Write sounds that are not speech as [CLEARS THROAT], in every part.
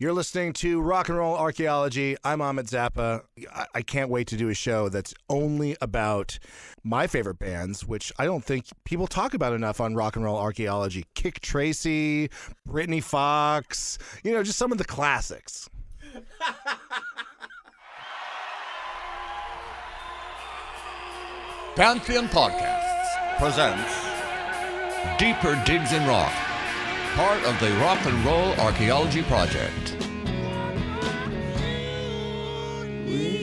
You're listening to Rock and Roll Archaeology. I'm Ahmet Zappa. I-, can't wait to do a show that's only about my favorite bands, which I don't think people talk about enough on Rock and Roll Archaeology. Kick Tracy, Britny Fox, you know, just some of the classics. Pantheon Podcasts presents Deeper Digs in Rock, part of the Rock and Roll Archaeology Project.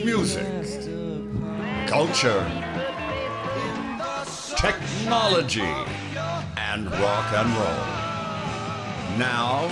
Music, culture, technology, and rock and roll. Now,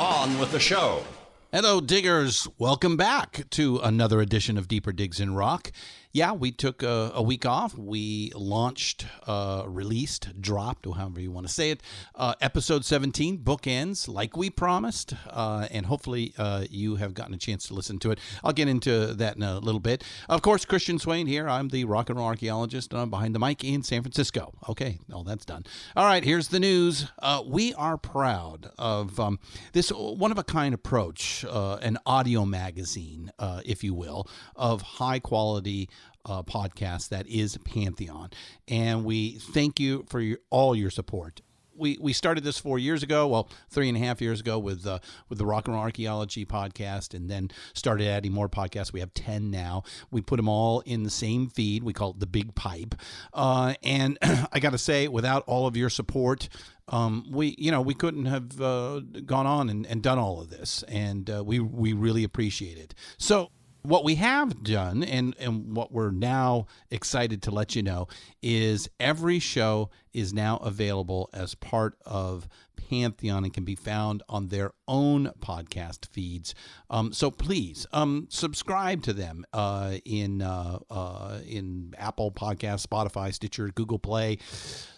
on with the show. Hello, diggers. Welcome back to another edition of Deeper Digs in Rock. Yeah, we took a, a week off. We launched, uh, released, dropped, or however you want to say it, uh, episode 17, Bookends, like we promised. Uh, and hopefully uh, you have gotten a chance to listen to it. I'll get into that in a little bit. Of course, Christian Swain here. I'm the rock and roll archaeologist uh, behind the mic in San Francisco. Okay, all that's done. All right, here's the news. Uh, we are proud of um, this one of a kind approach, an audio magazine, if you will, of high quality uh, podcast that is Pantheon. And we thank you for your, all your support. We, we started this four years ago, well, three and a half years ago with uh, with the Rock and Roll Archaeology podcast, and then started adding more podcasts. We have ten now. We put them all in the same feed. We call it the Big Pipe. Uh, and [CLEARS THROAT] I got to say, without all of your support, um, we you know we couldn't have uh, gone on and, and, done all of this, and uh, we we really appreciate it. So what we have done and, and what we're now excited to let you know is every show is now available as part of Pantheon and can be found on their own podcast feeds. Um, so please um, subscribe to them uh, in uh, uh, in Apple Podcast, Spotify, Stitcher, Google Play,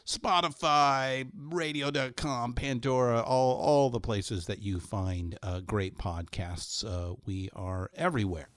Spotify, Radio.com, Pandora, all all the places that you find uh, great podcasts. Uh, we are everywhere.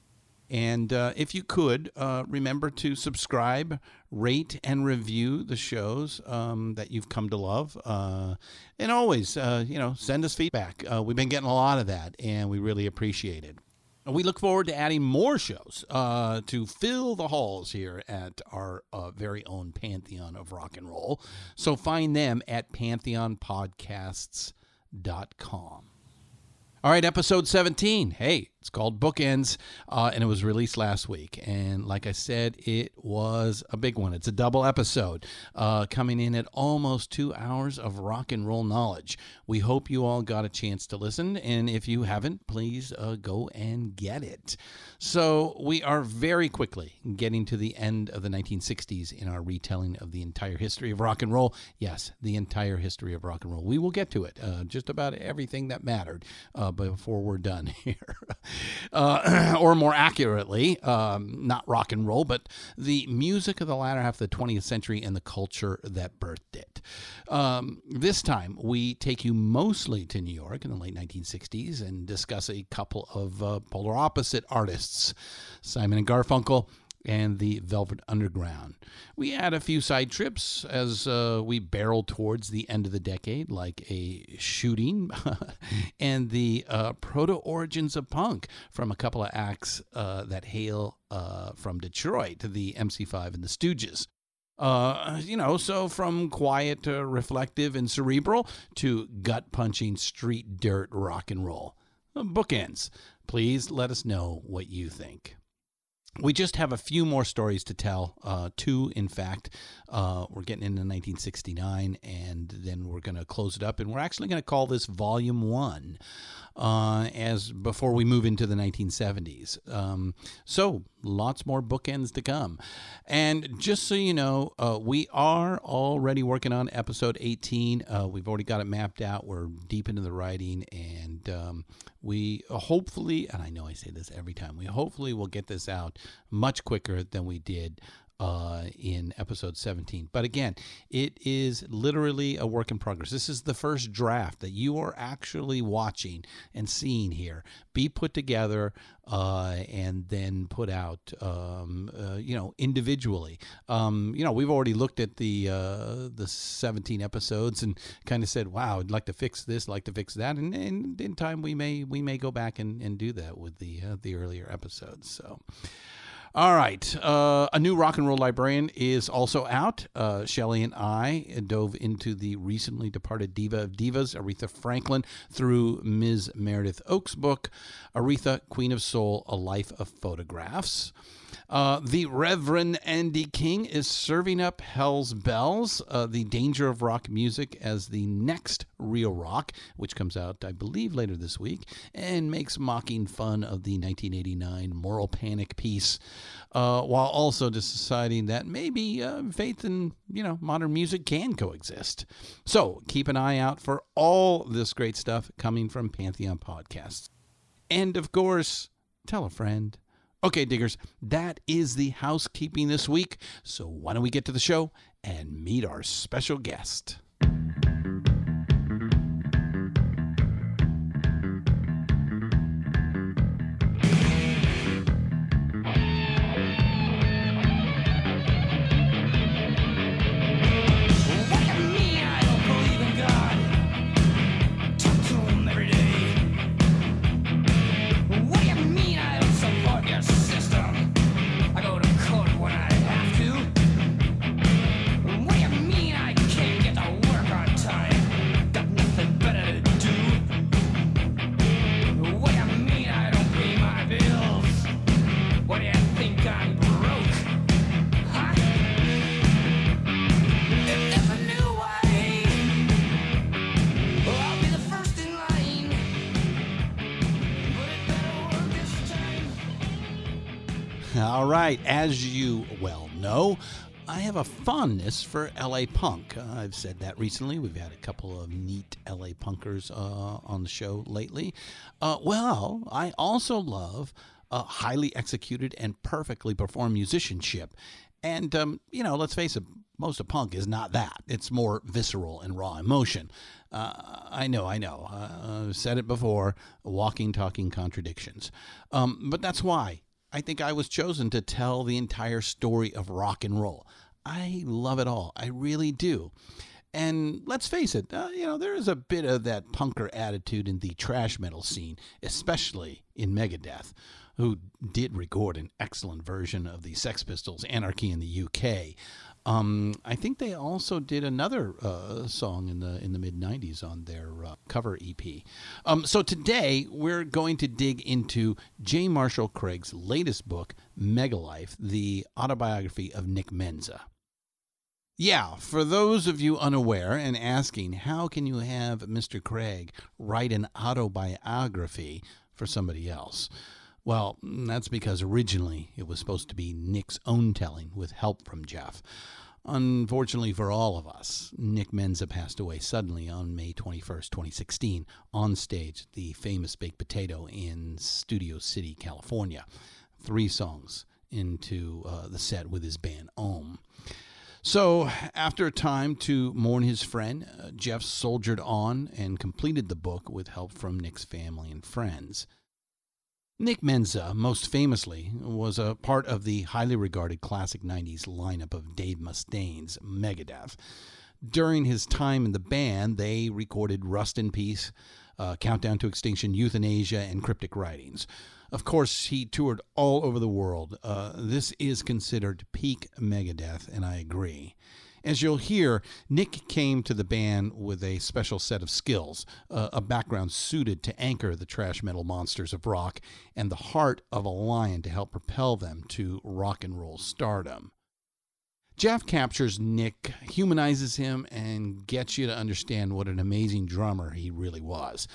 And uh, if you could, uh, remember to subscribe, rate, and review the shows um, that you've come to love. Uh, and always, uh, you know, send us feedback. Uh, we've been getting a lot of that, and we really appreciate it. We look forward to adding more shows uh, to fill the halls here at our very own Pantheon of Rock and Roll. So find them at pantheonpodcasts.com. All right, episode 17. Hey, it's called Bookends, uh, and it was released last week. And like I said, it was a big one. It's a double episode uh, coming in at almost two hours of rock and roll knowledge. We hope you all got a chance to listen. And if you haven't, please uh, go and get it. So we are very quickly getting to the end of the 1960s in our retelling of the entire history of rock and roll. Yes, the entire history of rock and roll. We will get to it, uh, just about everything that mattered uh, before we're done [LAUGHS] here. Uh, [CLEARS THROAT] or more accurately, um, not rock and roll, but the music of the latter half of the 20th century and the culture that birthed it. Um, this time, we take you mostly to New York in the late 1960s and discuss a couple of uh, polar opposite artists Simon and Garfunkel and the Velvet Underground. We had a few side trips as uh, we barreled towards the end of the decade, like a shooting [LAUGHS] and the uh, proto origins of punk from a couple of acts uh, that hail uh, from Detroit, the MC5 and the Stooges. Uh, you know, so from quiet to reflective and cerebral to gut punching street dirt rock and roll. Bookends. Please let us know what you think we just have a few more stories to tell. Uh, two, in fact. Uh, we're getting into 1969, and then we're going to close it up, and we're actually going to call this Volume One, uh, as before we move into the 1970s. Um, so lots more bookends to come. And just so you know, uh, we are already working on episode 18. Uh, we've already got it mapped out. We're deep into the writing, and um, we uh, hopefully, and I know I say this every time, we hopefully will get this out much quicker than we did uh, in episode 17. But again, it is literally a work in progress. This is the first draft that you are actually watching and seeing here be put together uh, and then put out, um, uh, you know, individually. Um, you know, we've already looked at the uh, the 17 episodes and kind of said, "Wow, I'd like to fix this, like to fix that," and, and in time we may we may go back and, and do that with the uh, the earlier episodes. So. All right. Uh, a new rock and roll librarian is also out. Uh, Shelley and I dove into the recently departed diva of divas, Aretha Franklin, through Ms. Meredith Oaks' book, Aretha, Queen of Soul A Life of Photographs. Uh, the Reverend Andy King is serving up Hell's Bells, uh, The Danger of Rock Music, as the next Real Rock, which comes out, I believe, later this week, and makes mocking fun of the 1989 Moral Panic piece, uh, while also deciding that maybe uh, faith and you know modern music can coexist. So keep an eye out for all this great stuff coming from Pantheon Podcasts. And of course, tell a friend. Okay, diggers, that is the housekeeping this week. So why don't we get to the show and meet our special guest? Know, I have a fondness for LA Punk. Uh, I've said that recently. We've had a couple of neat LA Punkers uh, on the show lately. Uh, well, I also love highly executed and perfectly performed musicianship. And, um, you know, let's face it, most of punk is not that. It's more visceral and raw emotion. Uh, I know, I know. Uh, I've said it before walking, talking contradictions. Um, but that's why I think I was chosen to tell the entire story of rock and roll. I love it all. I really do. And let's face it, uh, you know, there is a bit of that punker attitude in the thrash metal scene, especially in Megadeth, who did record an excellent version of the Sex Pistols' Anarchy in the UK. Um, I think they also did another uh, song in the in the mid '90s on their uh, cover EP. Um, so today we're going to dig into J. Marshall Craig's latest book, Megalife: The Autobiography of Nick Menza. Yeah, for those of you unaware and asking, how can you have Mr. Craig write an autobiography for somebody else? Well, that's because originally it was supposed to be Nick's own telling with help from Jeff. Unfortunately for all of us, Nick Menza passed away suddenly on May 21st, 2016, on stage at the famous Baked Potato in Studio City, California. Three songs into uh, the set with his band Ohm. So, after a time to mourn his friend, uh, Jeff soldiered on and completed the book with help from Nick's family and friends. Nick Menza, most famously, was a part of the highly regarded classic 90s lineup of Dave Mustaine's Megadeth. During his time in the band, they recorded Rust in Peace, uh, Countdown to Extinction, Euthanasia, and Cryptic Writings. Of course, he toured all over the world. Uh, this is considered peak Megadeth, and I agree. As you'll hear, Nick came to the band with a special set of skills, uh, a background suited to anchor the thrash metal monsters of rock, and the heart of a lion to help propel them to rock and roll stardom. Jeff captures Nick, humanizes him, and gets you to understand what an amazing drummer he really was.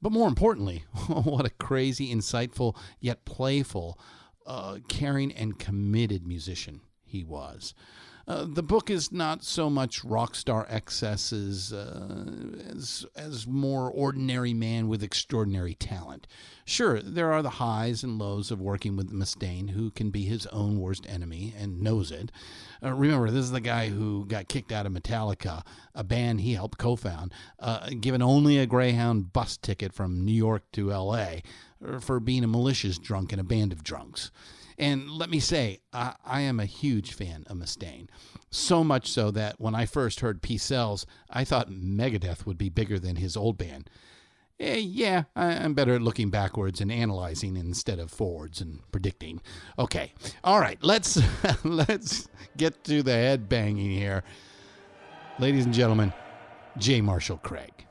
But more importantly, [LAUGHS] what a crazy, insightful, yet playful, uh, caring, and committed musician he was. Uh, the book is not so much rock star excesses uh, as, as more ordinary man with extraordinary talent. Sure, there are the highs and lows of working with Mustaine, who can be his own worst enemy and knows it. Uh, remember, this is the guy who got kicked out of Metallica, a band he helped co found, uh, given only a Greyhound bus ticket from New York to LA uh, for being a malicious drunk in a band of drunks. And let me say, I, I, am a huge fan of Mustaine. So much so that when I first heard Peace Sells, I thought Megadeth would be bigger than his old band. Eh, yeah, I'm better at looking backwards and analyzing instead of forwards and predicting. Okay, all right, let's [LAUGHS] let's get to the head banging here, ladies and gentlemen. J. Marshall Craig.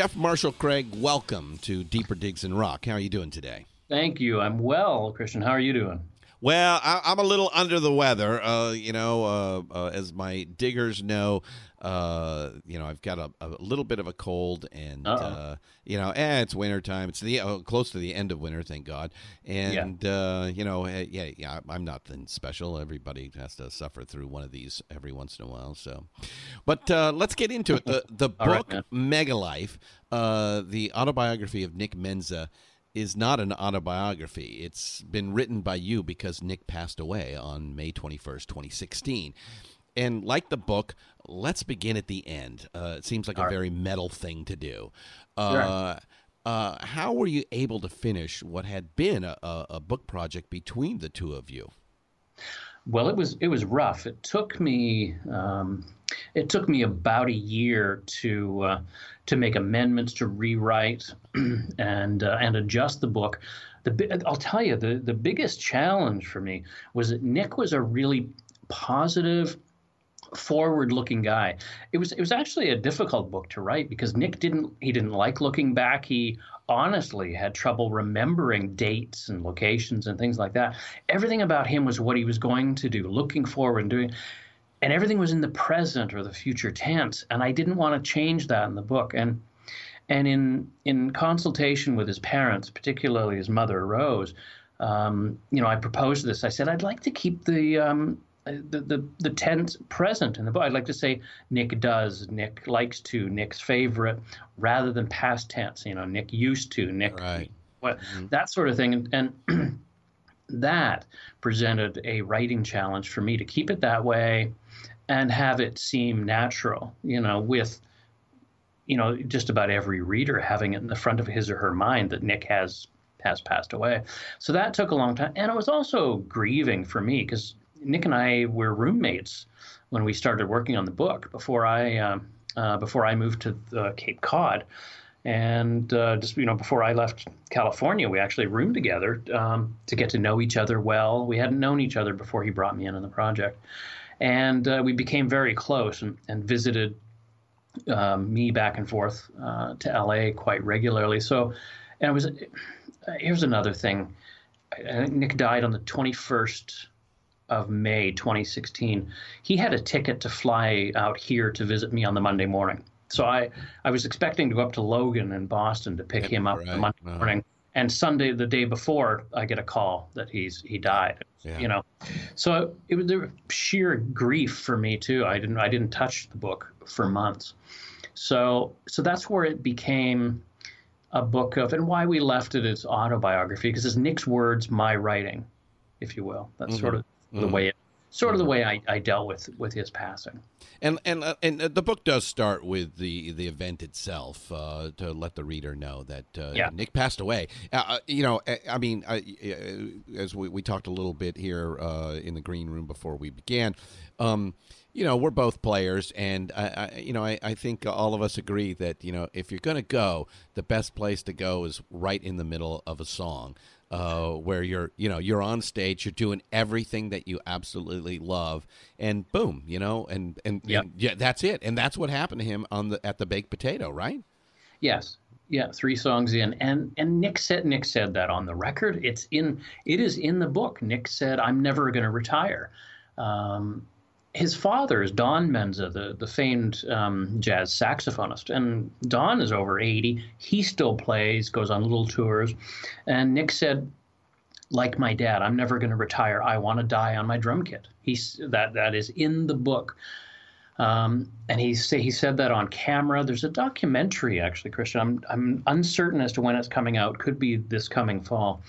Jeff Marshall Craig, welcome to Deeper Digs in Rock. How are you doing today? Thank you. I'm well, Christian. How are you doing? Well, I, am a little under the weather. Uh, you know, uh, uh, as my diggers know, uh, you know, I've got a, a, little bit of a cold, and uh, you know, eh, it's wintertime. It's the uh, close to the end of winter, thank God. And yeah. uh, you know, eh, yeah, yeah, I'm nothing special. Everybody has to suffer through one of these every once in a while. So, but uh, let's get into it. The the [LAUGHS] book right, Megalife, uh, the autobiography of Nick Menza is not an autobiography. It's been written by you because Nick passed away on May 21st, 2016. And like the book, let's begin at the end. Uh, it seems like All a right. very metal thing to do. Uh, sure. uh, how were you able to finish what had been a, a, book project between the two of you? Well, it was it was rough. It took me um, it took me about a year to uh, to make amendments, to rewrite, [CLEARS THROAT] and uh, and adjust the book. The I'll tell you the the biggest challenge for me was that Nick was a really positive forward looking guy. It was it was actually a difficult book to write because Nick didn't he didn't like looking back. He honestly had trouble remembering dates and locations and things like that. Everything about him was what he was going to do, looking forward and doing and everything was in the present or the future tense and I didn't want to change that in the book and and in in consultation with his parents, particularly his mother Rose, um, you know, I proposed this. I said I'd like to keep the um, the, the the tense present in the book. I'd like to say Nick does, Nick likes to, Nick's favorite, rather than past tense. You know, Nick used to, Nick, right. what mm-hmm. that sort of thing, and, and [CLEARS THROAT] that presented a writing challenge for me to keep it that way and have it seem natural. You know, with you know just about every reader having it in the front of his or her mind that Nick has has passed away. So that took a long time, and it was also grieving for me because Nick and I were roommates when we started working on the book before I uh, uh, before I moved to Cape Cod, and uh, just you know before I left California, we actually roomed together um, to get to know each other well. We hadn't known each other before he brought me in on the project, and uh, we became very close and, and visited um, me back and forth uh, to LA quite regularly. So, and it was here's another thing. Nick died on the 21st of May 2016, he had a ticket to fly out here to visit me on the Monday morning. So I, I was expecting to go up to Logan in Boston to pick him up right. the Monday morning. And Sunday, the day before, I get a call that he's he died. Yeah. You know, so it was there sheer grief for me too. I didn't I didn't touch the book for months. So so that's where it became a book of and why we left it as autobiography because it's Nick's words, my writing, if you will. That's mm-hmm. sort of the mm-hmm. way it sort of the way I, I dealt with with his passing. And and uh, and uh, the book does start with the the event itself uh, to let the reader know that uh, Yeah. Nick passed away. Uh, uh, you know, I, I mean, I, as we, we talked a little bit here uh, in the green room before we began. Um, you know, we're both players, and I, I, you know, I, I think all of us agree that you know, if you're going to go, the best place to go is right in the middle of a song uh, where you're you know you're on stage you're doing everything that you absolutely love and boom you know and and, Yep. and yeah that's it and that's what happened to him on the at the baked potato right Yes. Yeah, three songs in, and and Nick said Nick said that on the record. It's in it is in the book. Nick said, "I'm never going to retire." Um, his father is Don Menza, the the famed um, jazz saxophonist, and Don is over 80. He still plays, goes on little tours, and Nick said, like my dad, I'm never going to retire. I want to die on my drum kit. He's that that is in the book. Um, and he say he said that on camera. There's a documentary actually, Christian. I'm I'm uncertain as to when it's coming out. Could be this coming fall.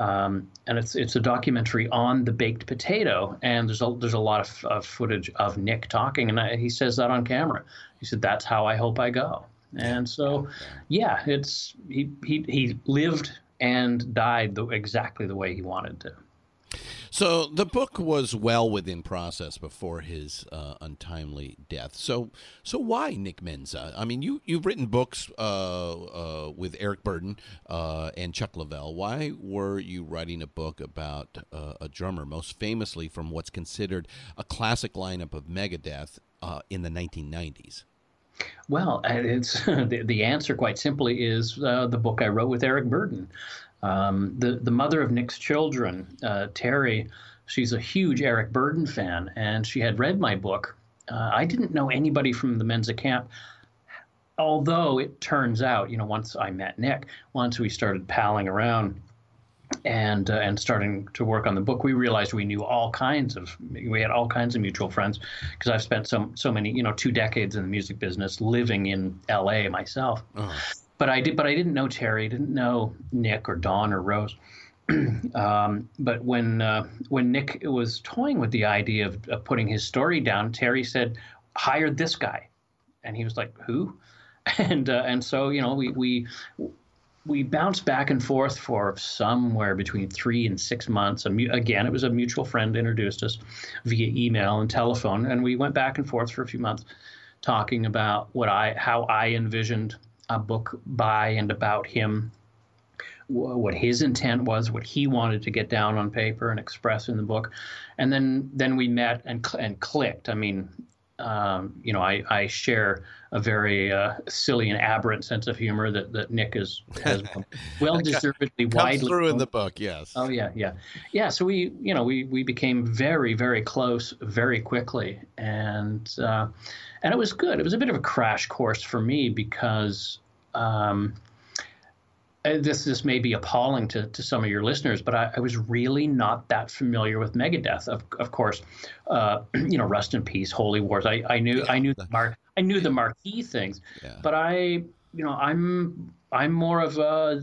Um, and it's it's a documentary on the baked potato, and there's a there's a lot of, of footage of Nick talking, and I, he says that on camera. He said, "That's how I hope I go." And so, yeah, it's he he he lived and died the, exactly the way he wanted to. So the book was well within process before his uh, untimely death. So so why Nick Menza? I mean you you've written books uh, uh, with Eric Burdon uh, and Chuck Leavell. Why were you writing a book about uh, a drummer most famously from what's considered a classic lineup of Megadeth uh, in the 1990s Well, it's [LAUGHS] the, the answer, quite simply, is uh, the book I wrote with Eric Burdon. Um, the the mother of Nick's children, uh, Terry, she's a huge Eric Burdon fan, and she had read my book. Uh, I didn't know anybody from the Menza camp, although it turns out, you know, once I met Nick, once we started palling around, and uh, and starting to work on the book, we realized we knew all kinds of we had all kinds of mutual friends because I've spent so so many you know two decades in the music business, living in L.A. myself. But I did, but I didn't know Terry, didn't know Nick or Don or Rose. [CLEARS THROAT] um, but when uh, when Nick was toying with the idea of, of putting his story down, Terry said, "Hire this guy," and he was like, "Who?" [LAUGHS] And uh, and so you know we we we bounced back and forth for somewhere between three and six months. A mu- Again, it was a mutual friend introduced us via email and telephone, and we went back and forth for a few months, talking about what I, how I envisioned a book by and about him, what his intent was, what he wanted to get down on paper and express in the book, and then then we met and and clicked. I mean, um, you know, I, I share a very uh, silly and aberrant sense of humor that, that Nick is has [LAUGHS] well deservedly widely through in the book yes Oh yeah, yeah, yeah. So we, you know, we we became very, very close very quickly, and uh, and it was good. It was a bit of a crash course for me because um, this this may be appalling to, to some of your listeners, but I, I was really not that familiar with Megadeth. Of of course, uh, [CLEARS THROAT] you know, Rust in Peace, Holy Wars. I, I knew I knew the mar- I knew the marquee things, Yeah. but I you know I'm I'm more of a,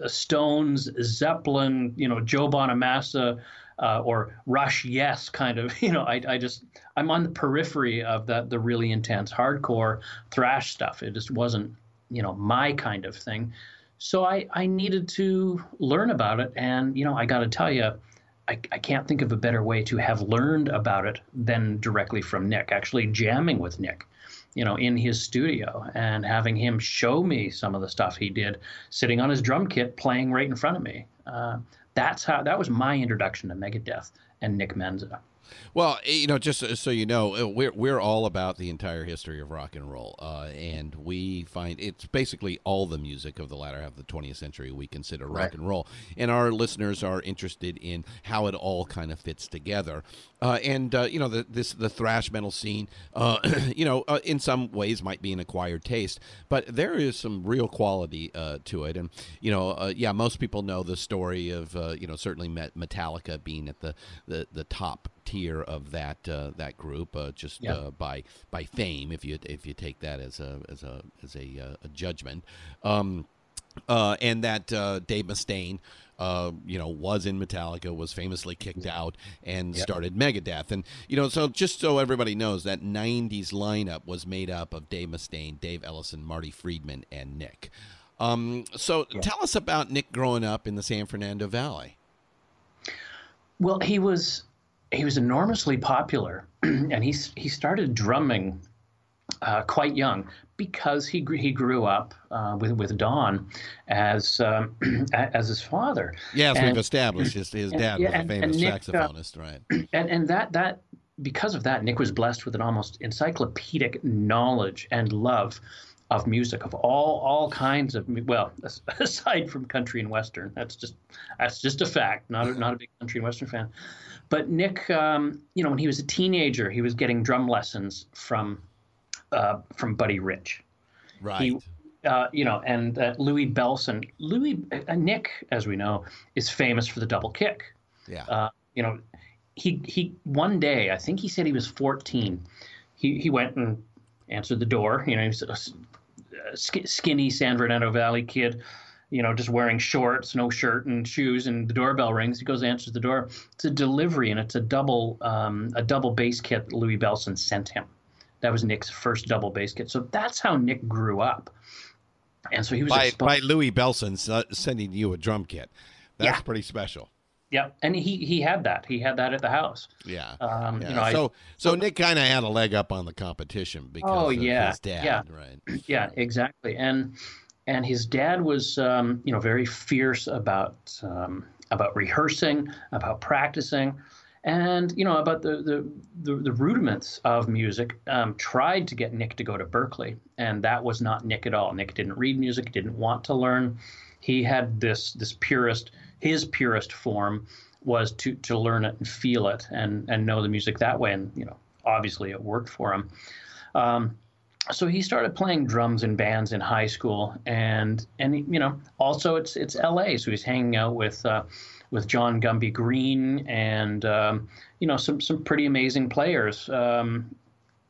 a, a Stones, Zeppelin, you know, Joe Bonamassa. Uh, or Rush, yes, kind of. [LAUGHS] You know, I, I just I'm on the periphery of that the really intense hardcore thrash stuff. It just wasn't, you know, my kind of thing. So I, I needed to learn about it. And, you know, I got to tell you, I, I can't think of a better way to have learned about it than directly from Nick, actually jamming with Nick, you know, in his studio and having him show me some of the stuff he did sitting on his drum kit playing right in front of me. Uh, that's how that was my introduction to Megadeth and Nick Menza. Well, eh, you know, just so- you know, uh, we're we're all about the entire history of rock and roll, uh, and we find it's basically all the music of the latter half of the 20th century we consider rock Right. and roll, and our listeners are interested in how it all kind of fits together. Uh, and uh, you know, the, this the thrash metal scene, uh, [CLEARS THROAT] you know, uh, in some ways might be an acquired taste, but there is some real quality uh, to it. And you know, uh, yeah, most people know the story of uh, you know certainly Met- Metallica being at the the, the top tier of that uh, that group, uh, just Yeah. uh, by by fame, if you if you take that as a as a as a, a judgment. Um, uh, and that uh, Dave Mustaine uh, you know, was in Metallica, was famously kicked out, and yep. started Megadeth. And you know, so just so everybody knows, that '90s lineup was made up of Dave Mustaine, Dave Ellefson, Marty Friedman, and Nick. Um, so yeah. tell us about Nick growing up in the San Fernando Valley. Well, he was he was enormously popular, [CLEARS THROAT] and he he started drumming uh, quite young because he he grew up uh, with with Don as um, [CLEARS THROAT] as his father. Yes, and, we've established his his dad and, was a famous Nick, uh, saxophonist, right? [CLEARS THROAT] And and that that because of that, Nick was blessed with an almost encyclopedic knowledge and love of music of all all kinds of well [LAUGHS] aside from country and western that's just that's just a fact not a, not a big country and western fan but nick um, you know when he was a teenager he was getting drum lessons from uh, from buddy rich right he, uh, you know and uh, louis bellson louis uh, nick as we know is famous for the double kick yeah uh, you know he he one day i think he said he was 14 he he went and answered the door. You know, he was skinny San Fernando Valley kid, you know, just wearing shorts, no shirt, and shoes. And the doorbell rings. He goes, answers the door. It's a delivery, and it's a double um, a double bass kit that Louis Bellson sent him. That was Nick's first double bass kit. So that's how Nick grew up. And so he was by, by Louis Bellson sending you a drum kit. That's yeah. pretty special. Yeah, and he he had that. He had that at the house. Yeah. Um, yeah. You know, so I, so Nick kind of had a leg up on the competition because oh, yeah, his dad, yeah. right? [CLEARS THROAT] Yeah, exactly. And and his dad was um, you know very fierce about um, about rehearsing, about practicing, and you know about the the the, the rudiments of music. Um, tried to get Nick to go to Berklee and that was not Nick at all. Nick didn't read music, didn't want to learn. He had this this purist his purest form was to to learn it and feel it and and know the music that way. And you know, obviously, it worked for him. Um, so he started playing drums in bands in high school, and and you know, also it's it's L.A. So he's hanging out with. Uh, with John Gumby Green and um, you know some some pretty amazing players. Um,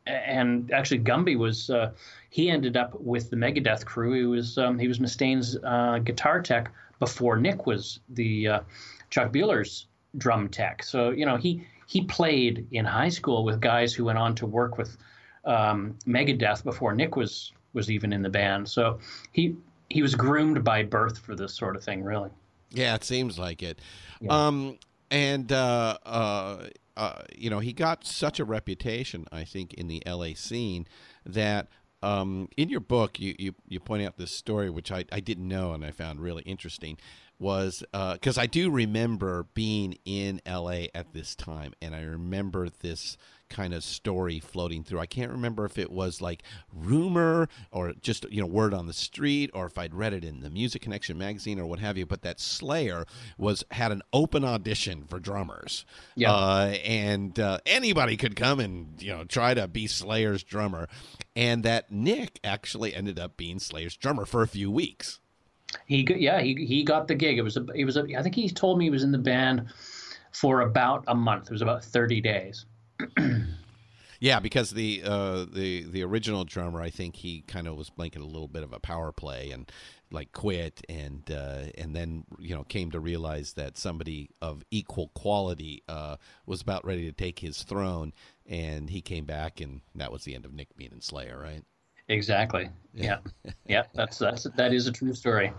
and actually, Gumby was uh, he ended up with the Megadeth crew. He was um, he was Mustaine's uh, guitar tech before Nick was the uh, Chuck Behler's drum tech. So you know he he played in high school with guys who went on to work with um, Megadeth before Nick was was even in the band. So he he was groomed by birth for this sort of thing, really. Yeah, it seems like it. Yeah. Um, and uh, uh, uh, you know, he got such a reputation, I think, in the LA scene that um, in your book, you, you, you point out this story, which I, I didn't know and I found really interesting, was because uh, I do remember being in LA at this time, and I remember this kind of story floating through. I can't remember if it was like rumor or just you know word on the street, or if I'd read it in the Music Connection magazine or what have you. But that Slayer was had an open audition for drummers, yeah, uh, and uh, anybody could come and you know try to be Slayer's drummer, and that Nick actually ended up being Slayer's drummer for a few weeks. He yeah he he got the gig. It was a it was a I think he told me he was in the band for about a month. It was about thirty days. [CLEARS THROAT] yeah, because the uh, the the original drummer, I think he kind of was making a little bit of a power play and like quit and uh, and then you know came to realize that somebody of equal quality uh, was about ready to take his throne, and he came back, and that was the end of Nick being in Slayer, right? Exactly. Yeah. yeah. That's that's that is a true story.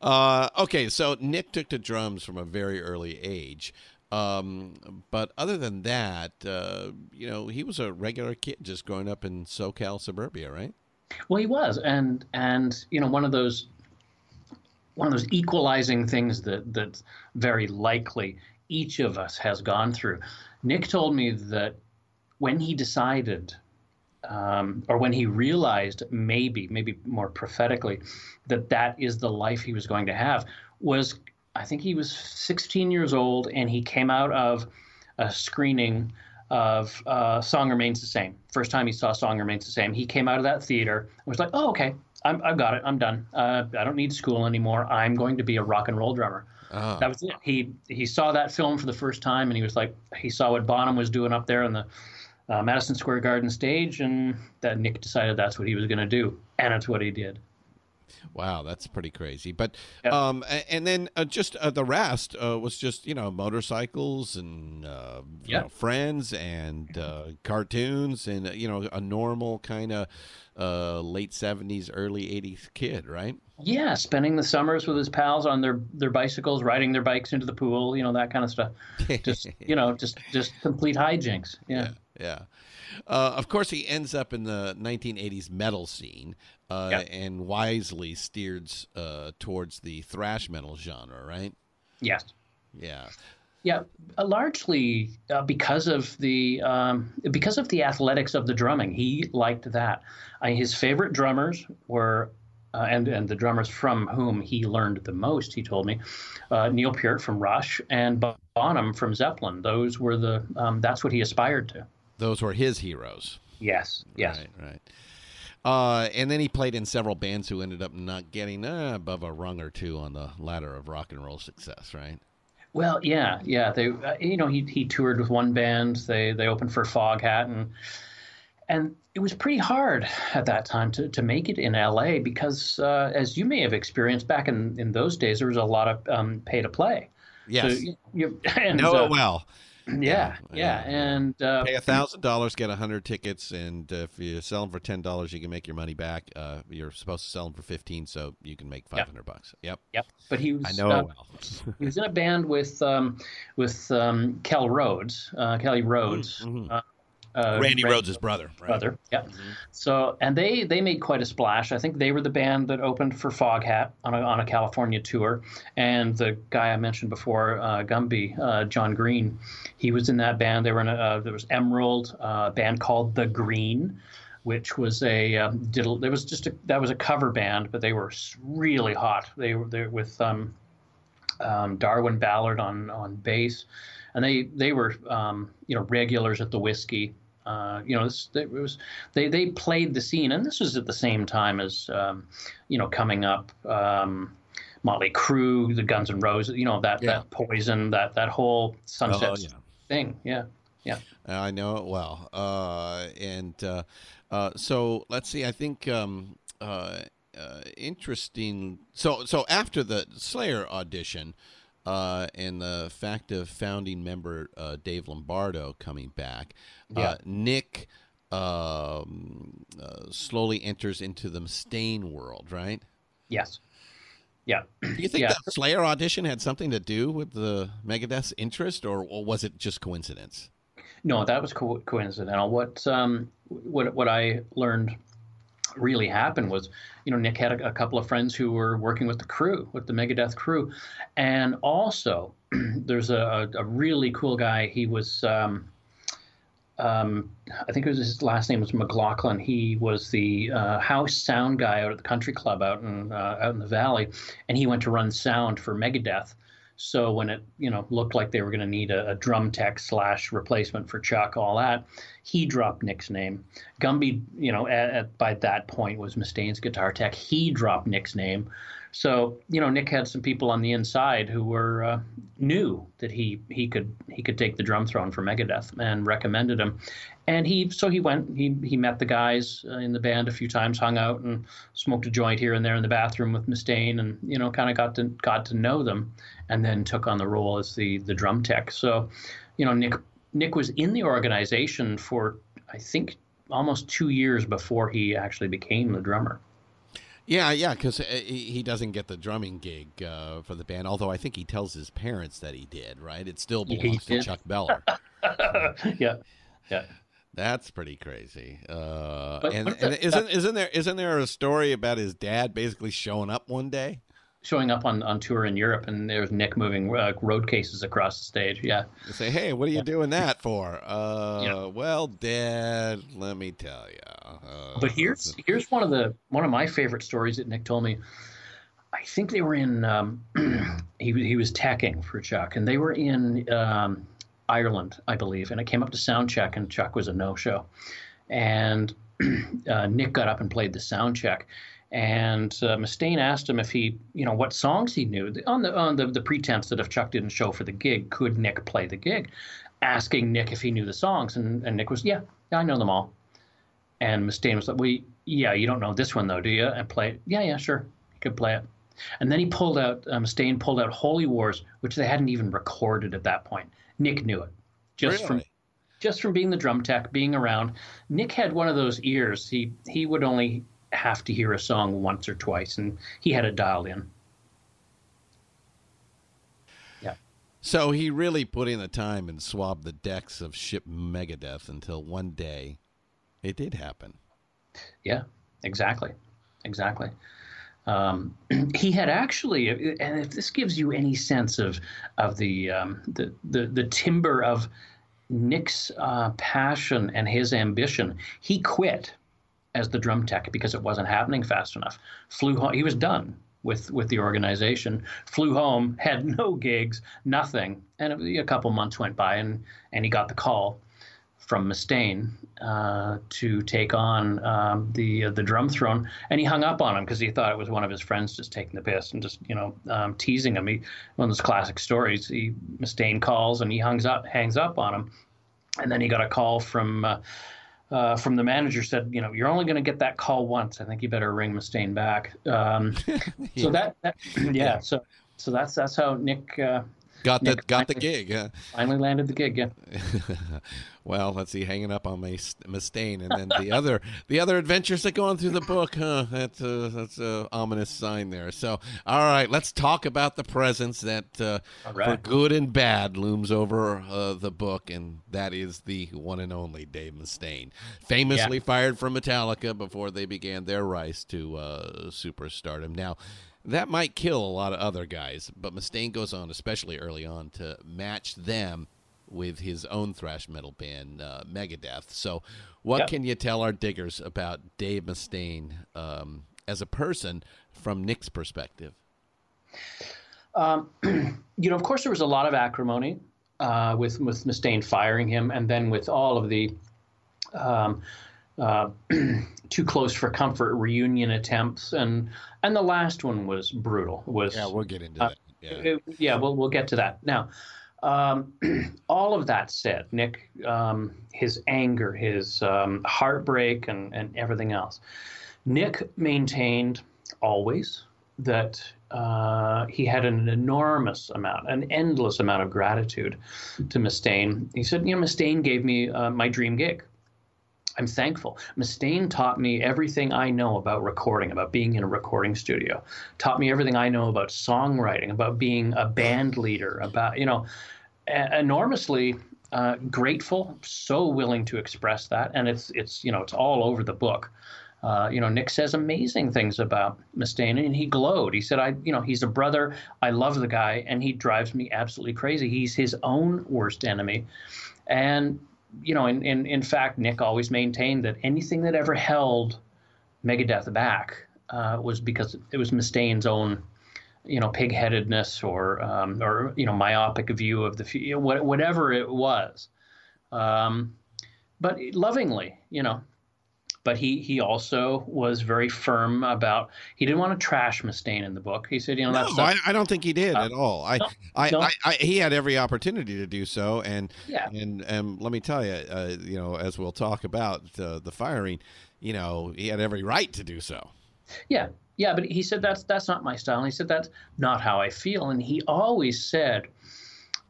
Uh, okay, so Nick took to drums from a very early age. Um, but other than that, uh, you know, he was a regular kid just growing up in SoCal suburbia, right? Well, he was, and and you know, one of those one of those equalizing things that that very likely each of us has gone through. Nick told me that when he decided um, or when he realized maybe, maybe more prophetically, that that is the life he was going to have, was I think he was 16 years old and he came out of a screening of uh, Song Remains the Same. First time he saw Song Remains the Same, he came out of that theater and was like, oh, okay, i have got it. I'm done. Uh, I don't need school anymore. I'm going to be a rock and roll drummer. Oh. That was it. He he saw that film for the first time and he was like, he saw what Bonham was doing up there in the uh, Madison Square Garden stage, and that Nick decided that's what he was going to do, and it's what he did. Wow, that's pretty crazy. But Yep. um, and then uh, just uh, the rest uh, was just you know motorcycles and uh, you know, friends and uh, cartoons and uh, you know a normal kind of uh, late seventies, early eighties kid, right? Yeah, spending the summers with his pals on their their bicycles, riding their bikes into the pool, you know that kind of stuff. [LAUGHS] Just you know, just just complete hijinks. Yeah. Yeah. Uh, of course, he ends up in the 1980s metal scene uh, Yeah. and wisely steers uh, towards the thrash metal genre, right? Yes. Yeah. Yeah, uh, largely uh, because of the um, because of the athletics of the drumming. He liked that. Uh, his favorite drummers were, uh, and and the drummers from whom he learned the most. He told me, uh, Neil Peart from Rush and Bonham from Zeppelin. Those were the um, that's what he aspired to. Those were his heroes. Yes. Yes. Right, right. Uh, and then he played in several bands who ended up not getting uh, above a rung or two on the ladder of rock and roll success, right? Well, yeah, yeah. They, uh, you know, he he toured with one band. They they opened for Foghat, and and it was pretty hard at that time to, to make it in LA because, uh, as you may have experienced back in, in those days, there was a lot of um, pay to play. Yes. So you, you, [LAUGHS] and, know uh, it well. [CLEARS THROAT] Yeah, yeah, yeah, and uh, Pay a thousand dollars, get a hundred tickets, and uh, if you sell them for ten dollars, you can make your money back. Uh, you're supposed to sell them for fifteen, so you can make five hundred bucks. Yep, Yep. But he was. I know uh, [LAUGHS] well. he was in a band with um, with um, Kelle Rhoads, uh, Kelle Rhoads, Mhm. Uh, uh, Randy Ran- Rhoads' brother, right? brother. Yeah. So and they they made quite a splash. I think they were the band that opened for Foghat on a on a California tour. And the guy I mentioned before, uh, Gumby, uh, John Green, he was in that band. They were in a uh, there was Emerald, uh, a band called The Green. Which was a um, did a, there was just a that was a cover band, but they were really hot. They were there with um, um, Darwin Ballard on on bass, and they they were um, you know regulars at the whiskey. Uh, you know, this, it was they they played the scene, and this was at the same time as um, you know coming up. Um, Motley Crue, the Guns and Roses, you know that Yeah. that Poison, that that whole Sunset Oh, yeah. thing, yeah, yeah. I know it well. Uh, and uh, uh, so let's see. I think um, uh, uh, interesting. So so after the Slayer audition. Uh, and the fact of founding member uh, Dave Lombardo coming back, Yeah. uh, Nick um, uh, slowly enters into the Mustaine world, right? Yes, yeah. Do you think Yeah. that Slayer audition had something to do with the Megadeth's interest, or, or was it just coincidence? No, that was co- coincidental. What um, what what I learned really happened was, you know, Nick had a, a couple of friends who were working with the crew, with the Megadeth crew, and also [CLEARS THROAT] there's a, a really cool guy. He was. Um, um, I think it was his last name was McLaughlin. He was the uh, house sound guy out at the country club out in uh, out in the valley, and he went to run sound for Megadeth. So when it you know looked like they were going to need a, a drum tech slash replacement for Chuck, all that, he dropped Nick's name. Gumby, you know, at, at, by that point was Mustaine's guitar tech. He dropped Nick's name. So you know, Nick had some people on the inside who were uh, knew that he he could he could take the drum throne for Megadeth and recommended him. And he so he went he he met the guys uh, in the band a few times, hung out and smoked a joint here and there in the bathroom with Mustaine, and you know kind of got to got to know them, and then took on the role as the the drum tech. So, you know Nick Nick was in the organization for I think almost two years before he actually became the drummer. Yeah, yeah, because he, he doesn't get the drumming gig uh, for the band. Although I think he tells his parents that he did. Right? It still belongs to. Chuck Behler. [LAUGHS] yeah, yeah. That's pretty crazy. Uh, But- and and isn't isn't there isn't there a story about his dad basically showing up one day? Showing up on, on tour in Europe, and there's Nick moving uh, road cases across the stage. Yeah, and say, "Hey, what are you doing that for?" [LAUGHS] Uh, Yeah. well, Dad, let me tell you. Uh, but here's here's one of the one of my favorite stories that Nick told me. I think they were in um, [CLEARS THROAT] he he was teching for Chuck, and they were in um, Ireland, I believe, and it came up to sound check, and Chuck was a no show, and [CLEARS THROAT] uh, Nick got up and played the sound check. And uh, Mustaine asked him if he, you know, what songs he knew on the on the, the pretense that if Chuck didn't show for the gig, could Nick play the gig? Asking Nick if he knew the songs, and, and Nick was, yeah, yeah, I know them all. And Mustaine was like, well, yeah, you don't know this one though, do you? And play, it. yeah, yeah, sure. He could play it. And then he pulled out, um, Mustaine pulled out Holy Wars, which they hadn't even recorded at that point. Nick knew it. Just from just from being the drum tech, being around. Nick had one of those ears. He he would only have to hear a song once or twice, and he had it dialed in. Yeah. So he really put in the time and swabbed the decks of ship Megadeth until one day it did happen. Yeah, exactly, exactly. Um, [CLEARS THROAT] he had actually, and if this gives you any sense of of the um, the, the the timber of Nick's uh, passion and his ambition, he quit as the drum tech because it wasn't happening fast enough. Flew home. He was done with with the organization. Flew home, had no gigs, nothing, and a couple months went by, and and he got the call from Mustaine uh, to take on um, the uh, the drum throne, and he hung up on him because he thought it was one of his friends just taking the piss and just you know um, teasing him. He, one of those classic stories. He Mustaine calls and he hangs up hangs up on him, and then he got a call from. Uh, uh, from the manager said, you know, you're only going to get that call once. I think you better ring Mustaine back. Um, [LAUGHS] So that, that yeah, so so that's that's how Nick uh, Got the got the gig. Huh? finally landed the gig. Yeah. [LAUGHS] well, let's see, hanging up on Mustaine, and then the [LAUGHS] other the other adventures that go on through the book. Huh? That's a, that's a ominous sign there. So, all right, let's talk about the presence that, uh, All for good and bad, looms over uh, the book, and that is the one and only Dave Mustaine, famously fired from Metallica before they began their rise to uh, superstardom. Now. That might kill a lot of other guys, but Mustaine goes on, especially early on, to match them with his own thrash metal band, uh, Megadeth. So, what Yep. can you tell our diggers about Dave Mustaine um, as a person from Nick's perspective? Um, [CLEARS THROAT] you know, of course, there was a lot of acrimony uh, with with Mustaine firing him, and then with all of the um, uh, [CLEARS THROAT] too close for comfort reunion attempts, and and the last one was brutal. Was Yeah, we'll get into that. Yeah. Uh, yeah, we'll we'll get to that now. Um, [CLEARS THROAT] all of that said, Nick, um, his anger, his um, heartbreak, and and everything else, Nick maintained always that uh, he had an enormous amount, an endless amount of gratitude to Mustaine. He said, you know, Mustaine gave me uh, my dream gig. I'm thankful. Mustaine taught me everything I know about recording, about being in a recording studio. Taught me everything I know about songwriting, about being a band leader, about you know, e- enormously uh, grateful. So willing to express that, and it's it's you know it's all over the book. Uh, you know, Nick says amazing things about Mustaine, and he glowed. He said, "I, you know, he's a brother. I love the guy, and he drives me absolutely crazy. He's his own worst enemy." And you know, in, in, in fact, Nick always maintained that anything that ever held Megadeth back uh, was because it was Mustaine's own, you know, pigheadedness or um, or you know myopic view of the fu- what- whatever it was, um, but lovingly, you know. But he he also was very firm about he didn't want to trash Mustaine in the book. He said, you know, that's No, I, I don't think he did Uh, at all. I, no, I, no. I, I, he had every opportunity to do so, and Yeah. and and let me tell you, uh, you know, as we'll talk about uh, the firing, you know, he had every right to do so. Yeah, yeah, but he said that's that's not my style. And he said that's not how I feel. And he always said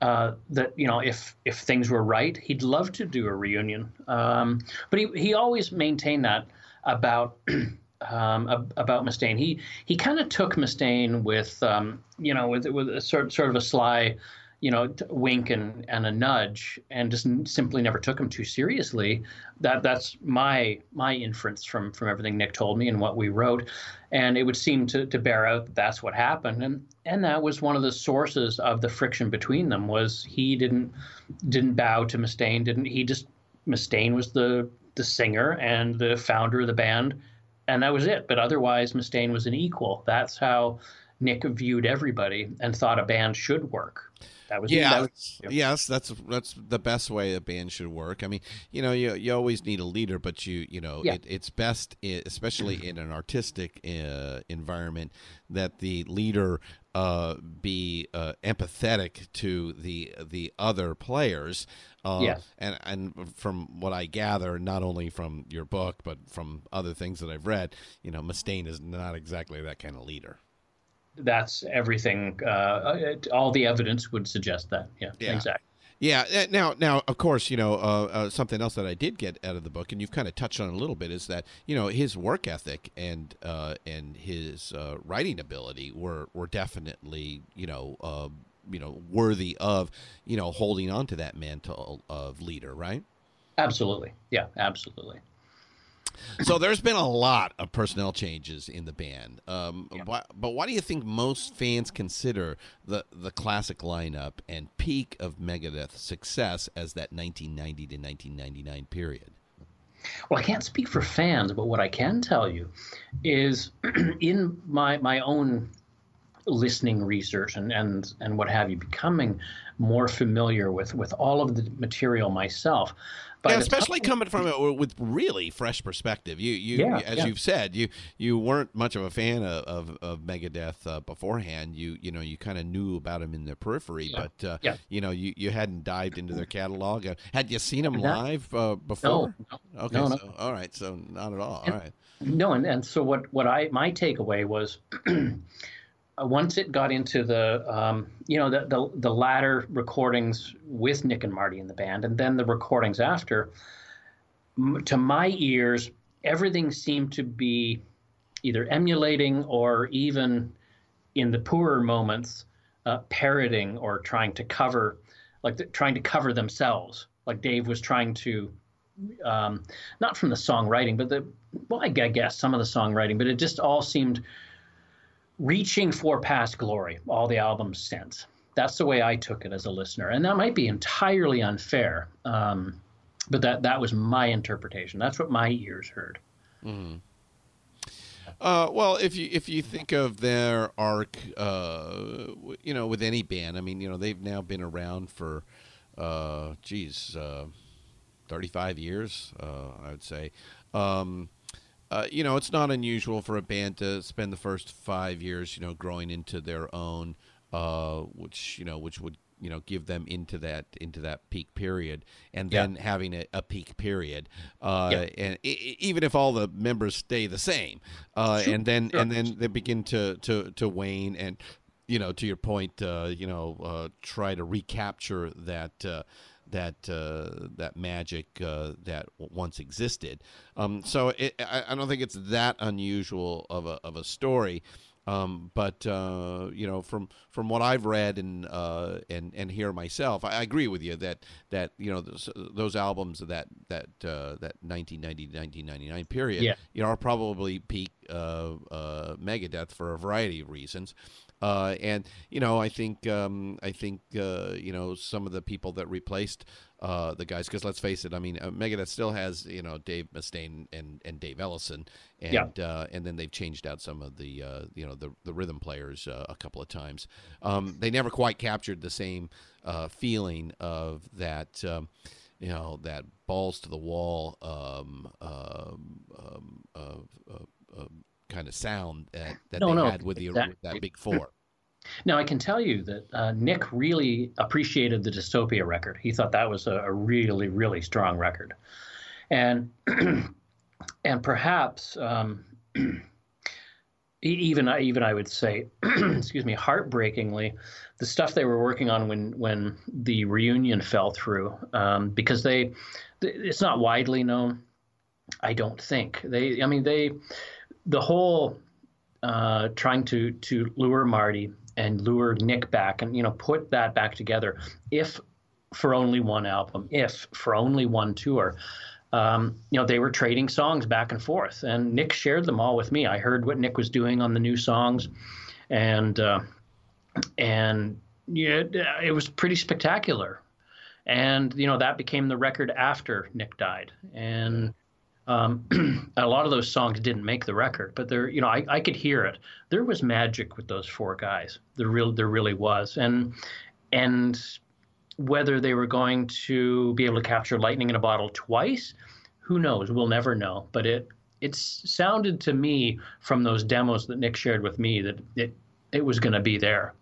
uh, that you know if if things were right, he'd love to do a reunion. Um, but he he always maintained that about. [CLEARS THROAT] Um, about Mustaine, he he kind of took Mustaine with um, you know with with a sort sort of a sly, you know, wink and, and a nudge, and just simply never took him too seriously. That that's my my inference from from everything Nick told me and what we wrote, and it would seem to, to bear out that that's what happened, and and that was one of the sources of the friction between them was he didn't didn't bow to Mustaine, didn't he? Just Mustaine was the the singer and the founder of the band, and that was it. But otherwise, Mustaine was an equal. That's how Nick viewed everybody and thought a band should work. That was yeah, that was, that's- yes, that's that's the best way a band should work. I mean, you know, you you always need a leader, but you you know, Yeah. it, it's best, especially in an artistic uh, environment, that the leader uh, be uh, empathetic to the the other players. Uh, Yes. and and from what I gather, not only from your book but from other things that I've read, you know, Mustaine is not exactly that kind of leader. That's everything. Uh, it, all the evidence would suggest that. Yeah, Yeah. exactly. Yeah. uh, Now, now, of course, you know uh, uh, something else that I did get out of the book, and you've kind of touched on a little bit, is that you know his work ethic and uh, and his uh, writing ability were were definitely you know uh, you know worthy of you know holding on to that mantle of leader, right? Absolutely. Yeah, absolutely. So there's been a lot of personnel changes in the band. Um, why, but why do you think most fans consider the the classic lineup and peak of Megadeth's success as that 1990 to 1999 period? Well, I can't speak for fans, but what I can tell you is [CLEARS THROAT] in my my own listening research and and and what have you, becoming more familiar with with all of the material myself. Yeah, especially time- coming from it with really fresh perspective. You, you, Yeah, as yeah. you've said, you you weren't much of a fan of of, of Megadeth uh, beforehand. You you know you kind of knew about them in the periphery, Yeah, but uh, yeah. you know you, you hadn't dived into their catalog. Uh, Had you seen them live uh, before? no, Okay, no, no. so all right, so not at all. All And- right. No, and, and so what, what I my takeaway was [CLEARS THROAT] once it got into the um, you know the, the the latter recordings with Nick and Marty in the band, and then the recordings after, m- to my ears, everything seemed to be either emulating or even in the poorer moments uh, parroting or trying to cover like the, trying to cover themselves. Like dave was trying to um, not from the songwriting but the well i guess some of the songwriting but it just all seemed reaching for past glory all the albums since. That's the way i took it as a listener. And that might be entirely unfair um, but that that was my interpretation. That's what my ears heard. Uh, well, if you if you think of their arc, uh, you know, with any band, I mean, you know, they've now been around for, uh, geez, uh, thirty five years, uh, I would say. Um, uh, you know, it's not unusual for a band to spend the first five years, you know, growing into their own, uh, which you know, which would you know give them into that into that peak period, and Yeah. then having a, a peak period, uh, Yeah. and i even if all the members stay the same, uh, and then Sure. and then they begin to to to wane and. You know, to your point, uh, you know, uh, try to recapture that uh, that uh, that magic uh, that once existed. Um, so it, I, I don't think it's that unusual of a of a story. Um, but uh, you know, from from what I've read and uh, and and hear myself, I, I agree with you that that you know those, those albums of that that uh, that 1990 1999 period, Yeah. you know, are probably peak uh, uh, Megadeth for a variety of reasons. Uh, and you know, I think um, I think uh, you know some of the people that replaced uh, the guys, because let's face it, I mean, uh, Megadeth still has you know Dave Mustaine and, and Dave Ellefson, and Yeah. uh, and then they've changed out some of the uh, you know the the rhythm players uh, a couple of times. Um, they never quite captured the same uh, feeling of that. Um, you know that balls to the wall kind of sound that, that No, they no, had with the exactly. with that big four. Now I can tell you that uh, Nick really appreciated the Dystopia record. He thought that was a, a really, really strong record, and [CLEARS THROAT] and perhaps um, [CLEARS THROAT] even even I would say, [CLEARS THROAT] excuse me, heartbreakingly, the stuff they were working on when when the reunion fell through, um, because they, it's not widely known. I don't think they. I mean they, the whole uh, trying to to lure Marty and lure Nick back and you know put that back together. If for only one album if for only one tour um, you know they were trading songs back and forth and Nick shared them all with me. I heard what Nick was doing on the new songs and uh, and yeah it was pretty spectacular. And you know that became the record after Nick died. And Um, [CLEARS THROAT] a lot of those songs didn't make the record, but there, you know, I, I could hear it. There was magic with those four guys. There real, there really was, and and whether they were going to be able to capture lightning in a bottle twice, who knows? We'll never know. But it it sounded to me from those demos that Nick shared with me that it it was going to be there,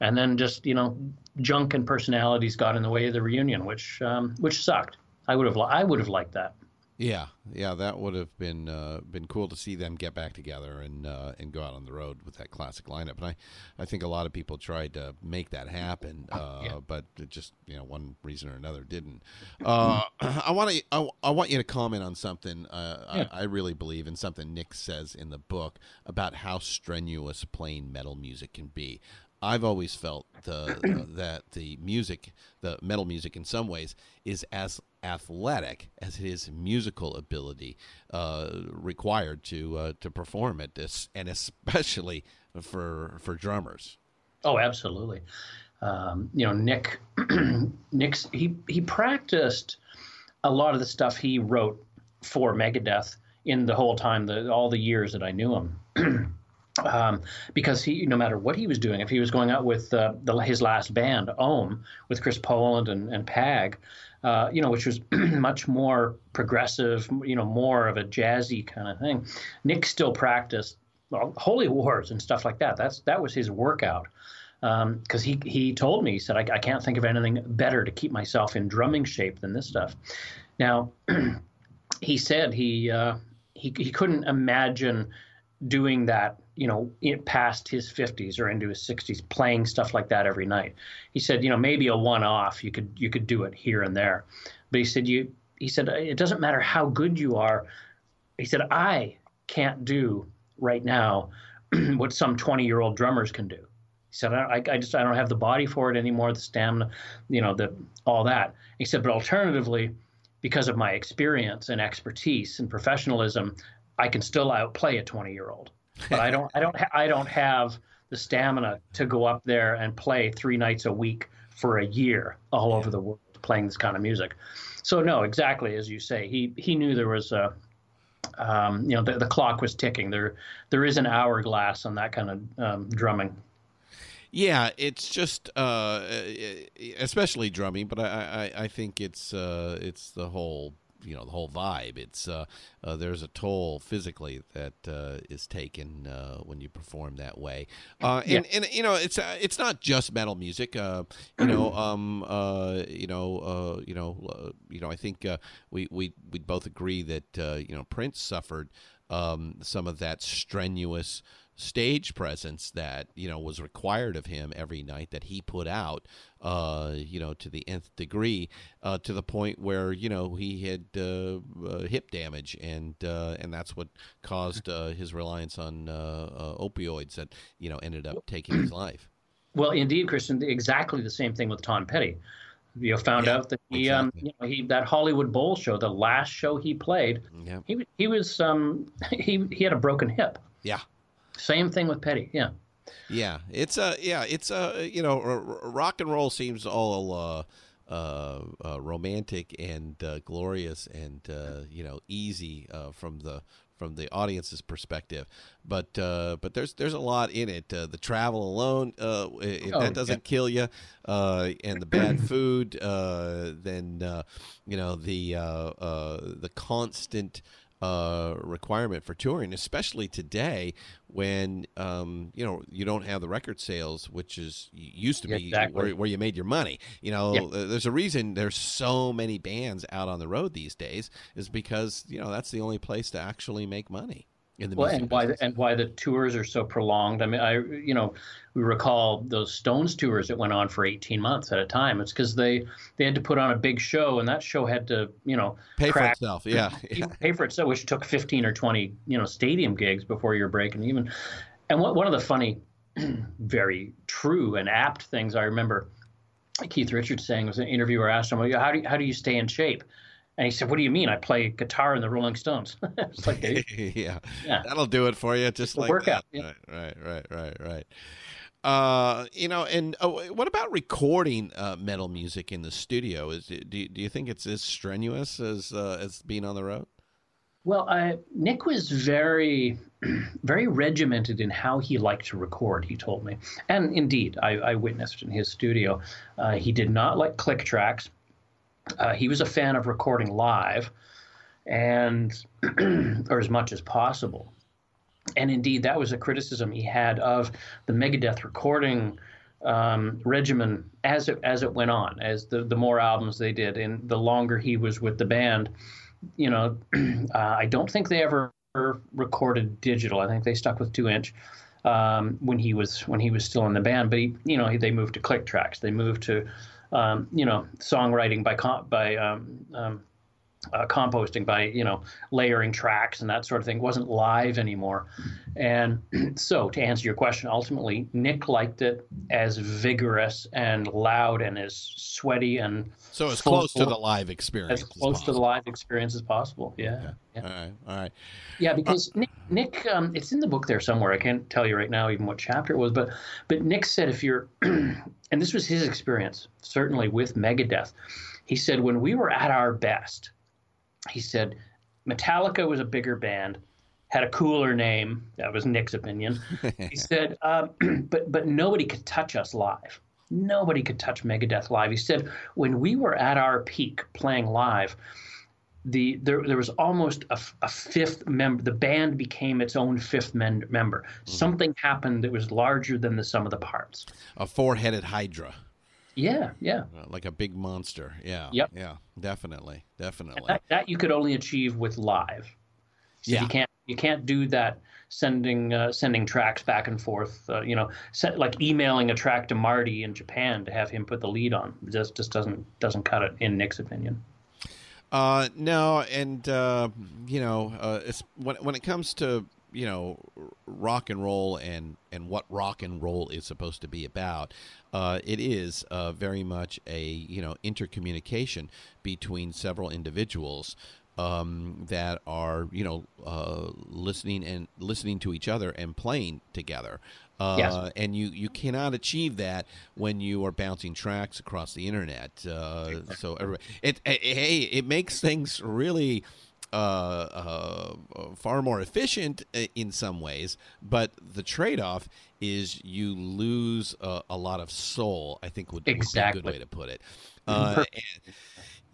and then just you know junk and personalities got in the way of the reunion, which um, which sucked. I would have I would have liked that. Yeah, yeah, that would have been uh, been cool to see them get back together and uh, and go out on the road with that classic lineup. And I, I think a lot of people tried to make that happen, uh, yeah. but it just you know one reason or another didn't. Uh, [CLEARS THROAT] I want to I, I, want you to comment on something. Uh, yeah. I, I, really believe in something Nick says in the book about how strenuous playing metal music can be. I've always felt the, that the music, the metal music, in some ways, is as athletic as his musical ability uh, required to uh, to perform it, this and especially for for drummers. Oh, absolutely. Um, you know, Nick, [CLEARS THROAT] Nick's he he practiced a lot of the stuff he wrote for Megadeth in the whole time, the all the years that I knew him. [CLEARS THROAT] um, because he, no matter what he was doing, if he was going out with uh, the, his last band, Ohm, with Chris Poland and, and Pag, uh, you know, which was [CLEARS THROAT] much more progressive, you know, more of a jazzy kind of thing. Nick still practiced well, holy wars and stuff like that. That's that was his workout. Because um, he he told me he said I, I can't think of anything better to keep myself in drumming shape than this stuff. Now, [CLEARS THROAT] he said he uh, he he couldn't imagine doing that you know, past his 50s or into his 60s, playing stuff like that every night. He said, you know, maybe a one-off, you could you could do it here and there, but he said you he said it doesn't matter how good you are. He said I can't do right now [CLEARS THROAT] what some 20-year-old drummers can do. He said I, I just I don't have the body for it anymore, the stamina, you know, the all that. He said, but alternatively, because of my experience and expertise and professionalism, I can still outplay a 20-year-old but I don't I don't ha- I don't have the stamina to go up there and play three nights a week for a year all yeah. over the world playing this kind of music. So no, exactly as you say, he he knew there was a um, you know the, the clock was ticking. There there is an hourglass on that kind of um, drumming. Yeah, it's just uh, especially drumming, but I, I, I think it's uh, it's the whole you know the whole vibe. It's uh, uh, there's a toll physically that uh, is taken uh, when you perform that way, uh, and yeah. and you know it's uh, it's not just metal music. you know, [CLEARS THROAT] um, you know, you know, you know. I think we we we both agree that you know Prince suffered um, some of that strenuous stage presence that you know was required of him every night that he put out uh, you know to the nth degree uh, to the point where you know he had uh, uh hip damage and uh, and that's what caused uh, his reliance on uh, uh opioids that you know ended up taking his life [CLEARS THROAT] well indeed christian exactly the same thing with tom petty you know, found yeah, out that he, um, exactly. um, you know, he that Hollywood Bowl show, the last show he played, yeah. he he was um, [LAUGHS] he he had a broken hip. Yeah, same thing with Petty. Yeah. Yeah, it's a uh, yeah, it's a uh, you know, r- rock and roll seems all uh, uh, uh romantic and uh, glorious and uh, you know easy uh, from the from the audience's perspective, but uh, but there's there's a lot in it. Uh, the travel alone, if oh, that doesn't yeah. kill you, and the bad food, then you know the the constant uh, requirement for touring, especially today when um, you know you don't have the record sales, which is used to be exactly. where, where, you made your money. You know, yeah. there's a reason there's so many bands out on the road these days is because you know that's the only place to actually make money well, and why the, and why the tours are so prolonged. I mean, I you know we recall those Stones tours that went on for 18 months at a time. It's because they they had to put on a big show, and that show had to you know pay crack, for itself. [LAUGHS] Yeah, pay for itself, which took 15 or 20 you know stadium gigs before you're breaking even. And what, one of the funny, [CLEARS THROAT] very true and apt things I remember Keith Richards saying was an interviewer asked him, well, "How do you, how do you stay in shape?" And he said, "What do you mean? I play guitar in the Rolling Stones." [LAUGHS] it's like, [LAUGHS] yeah, yeah, that'll do it for you. Just like workout. Yeah. Right, right, right, right, right. Uh, you know, and uh, what about recording uh, metal music in the studio? Is do you, do you think it's as strenuous as uh, as being on the road? Well, I, Nick was very, [CLEARS THROAT] very regimented in how he liked to record. He told me, and indeed, I, I witnessed in his studio. Uh, he did not like click tracks. Uh, he was a fan of recording live, and [CLEARS THROAT] or as much as possible. And indeed, that was a criticism he had of the Megadeth recording um, regimen as it as it went on, as the the more albums they did, and the longer he was with the band you know, [CLEARS THROAT] uh, I don't think they ever recorded digital. I think they stuck with two inch um, when he was when he was still in the band. But he, you know, they moved to click tracks. They moved to, um, you know, songwriting by by um, um uh, composting by you know layering tracks and that sort of thing. It wasn't live anymore. And [CLEARS THROAT] so to answer your question ultimately nick liked it as vigorous and loud and as sweaty and so as close to the live experience as close as to the live experience as possible. Yeah, okay. yeah. all right all right. Yeah because uh, nick nick um, it's in the book there somewhere. I can't tell you right now even what chapter it was but but nick said if you're [CLEARS THROAT] and this was his experience certainly with megadeth. He said when we were at our best he said Metallica was a bigger band, had a cooler name. That was Nick's opinion. [LAUGHS] he said, um, [CLEARS THROAT] but but nobody could touch us live. Nobody could touch Megadeth live. He said when we were at our peak playing live, the there there was almost a, a fifth member. The band became its own fifth men, member. Mm-hmm. Something happened that was larger than the sum of the parts. A four-headed hydra. Yeah, yeah. Uh, like a big monster. Yeah. Yep. Yeah. Definitely. Definitely. That, that, you could only achieve with live. So yeah. You can't you can't do that sending uh, sending tracks back and forth. Uh, you know, set, like emailing a track to Marty in Japan to have him put the lead on. Just just doesn't doesn't cut it in Nick's opinion. Uh, no, and uh, you know, uh, it's when when it comes to you know rock and roll and and what rock and roll is supposed to be about uh, it is uh, very much a you know intercommunication between several individuals um, that are you know uh, listening and listening to each other and playing together. Uh, yes. And you, you cannot achieve that when you are bouncing tracks across the internet. Uh, so everybody, it, it, hey, it makes things really uh, uh, far more efficient uh, in some ways, but the trade-off is you lose a lot of soul. I think would, exactly. would be a good way to put it. Uh, and,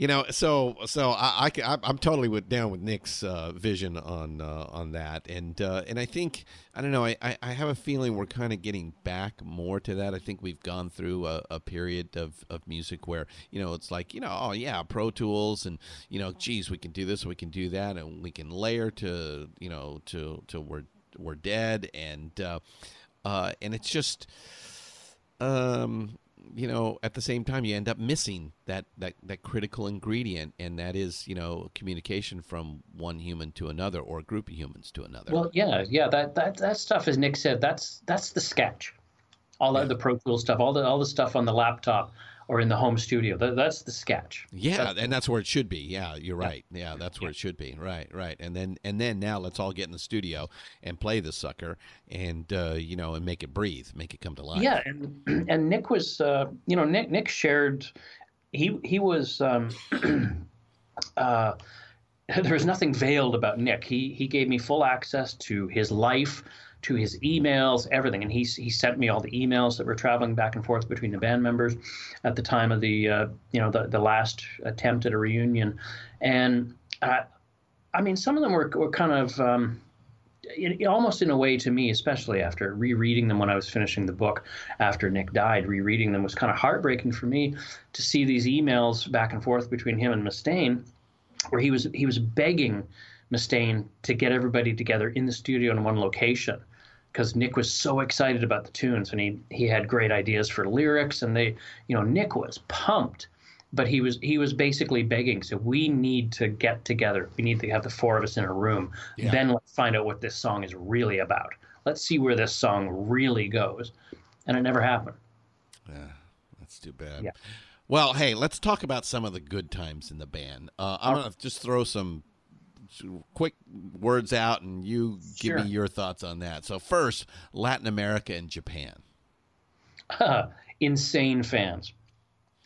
you know, so so I, I am totally with down with Nick's uh, vision on uh, on that, and uh, and I think I don't know. I, I have a feeling we're kind of getting back more to that. I think we've gone through a, a, period of, of music where you know it's like you know oh yeah Pro Tools and you know geez we can do this we can do that and we can layer to you know to to we're we're dead and uh, uh, and it's just um you know, at the same time, you end up missing that, that, that critical ingredient, and that is, you know, communication from one human to another or a group of humans to another. Well, yeah, yeah, that, that, that stuff, as Nick said, that's that's the sketch, all yeah. the Pro Tools stuff, all the all the stuff on the laptop or in the home studio. That, that's the sketch. Yeah, that's, and that's where it should be. Yeah, you're right. Yeah, that's where it should be. Right, right. And then and then now let's all get in the studio and play the sucker and uh, you know and make it breathe, make it come to life. Yeah, and [CLEARS THROAT] and Nick was uh, you know Nick Nick shared he he was um, [CLEARS THROAT] uh, [LAUGHS] there was nothing veiled about Nick. He he gave me full access to his life to his emails, everything. And he, he sent me all the emails that were traveling back and forth between the band members at the time of the, uh, you know, the, the last attempt at a reunion. And uh, I mean, some of them were, were kind of, um, it, almost in a way to me, especially after rereading them when I was finishing the book after Nick died, rereading them was kind of heartbreaking for me to see these emails back and forth between him and Mustaine, where he was he was begging Mustaine to get everybody together in the studio in one location because Nick was so excited about the tunes and he he had great ideas for lyrics and they you know Nick was pumped but he was he was basically begging so we need to get together. We need to have the four of us in a room. Yeah. then let's find out what this song is really about. Let's see where this song really goes. And it never happened. Yeah that's too bad. Yeah. Well hey let's talk about some of the good times in the band. Uh, i'm gonna just throw some quick words out and you give sure. me your thoughts on that. So first, Latin America and Japan. Uh, insane fans.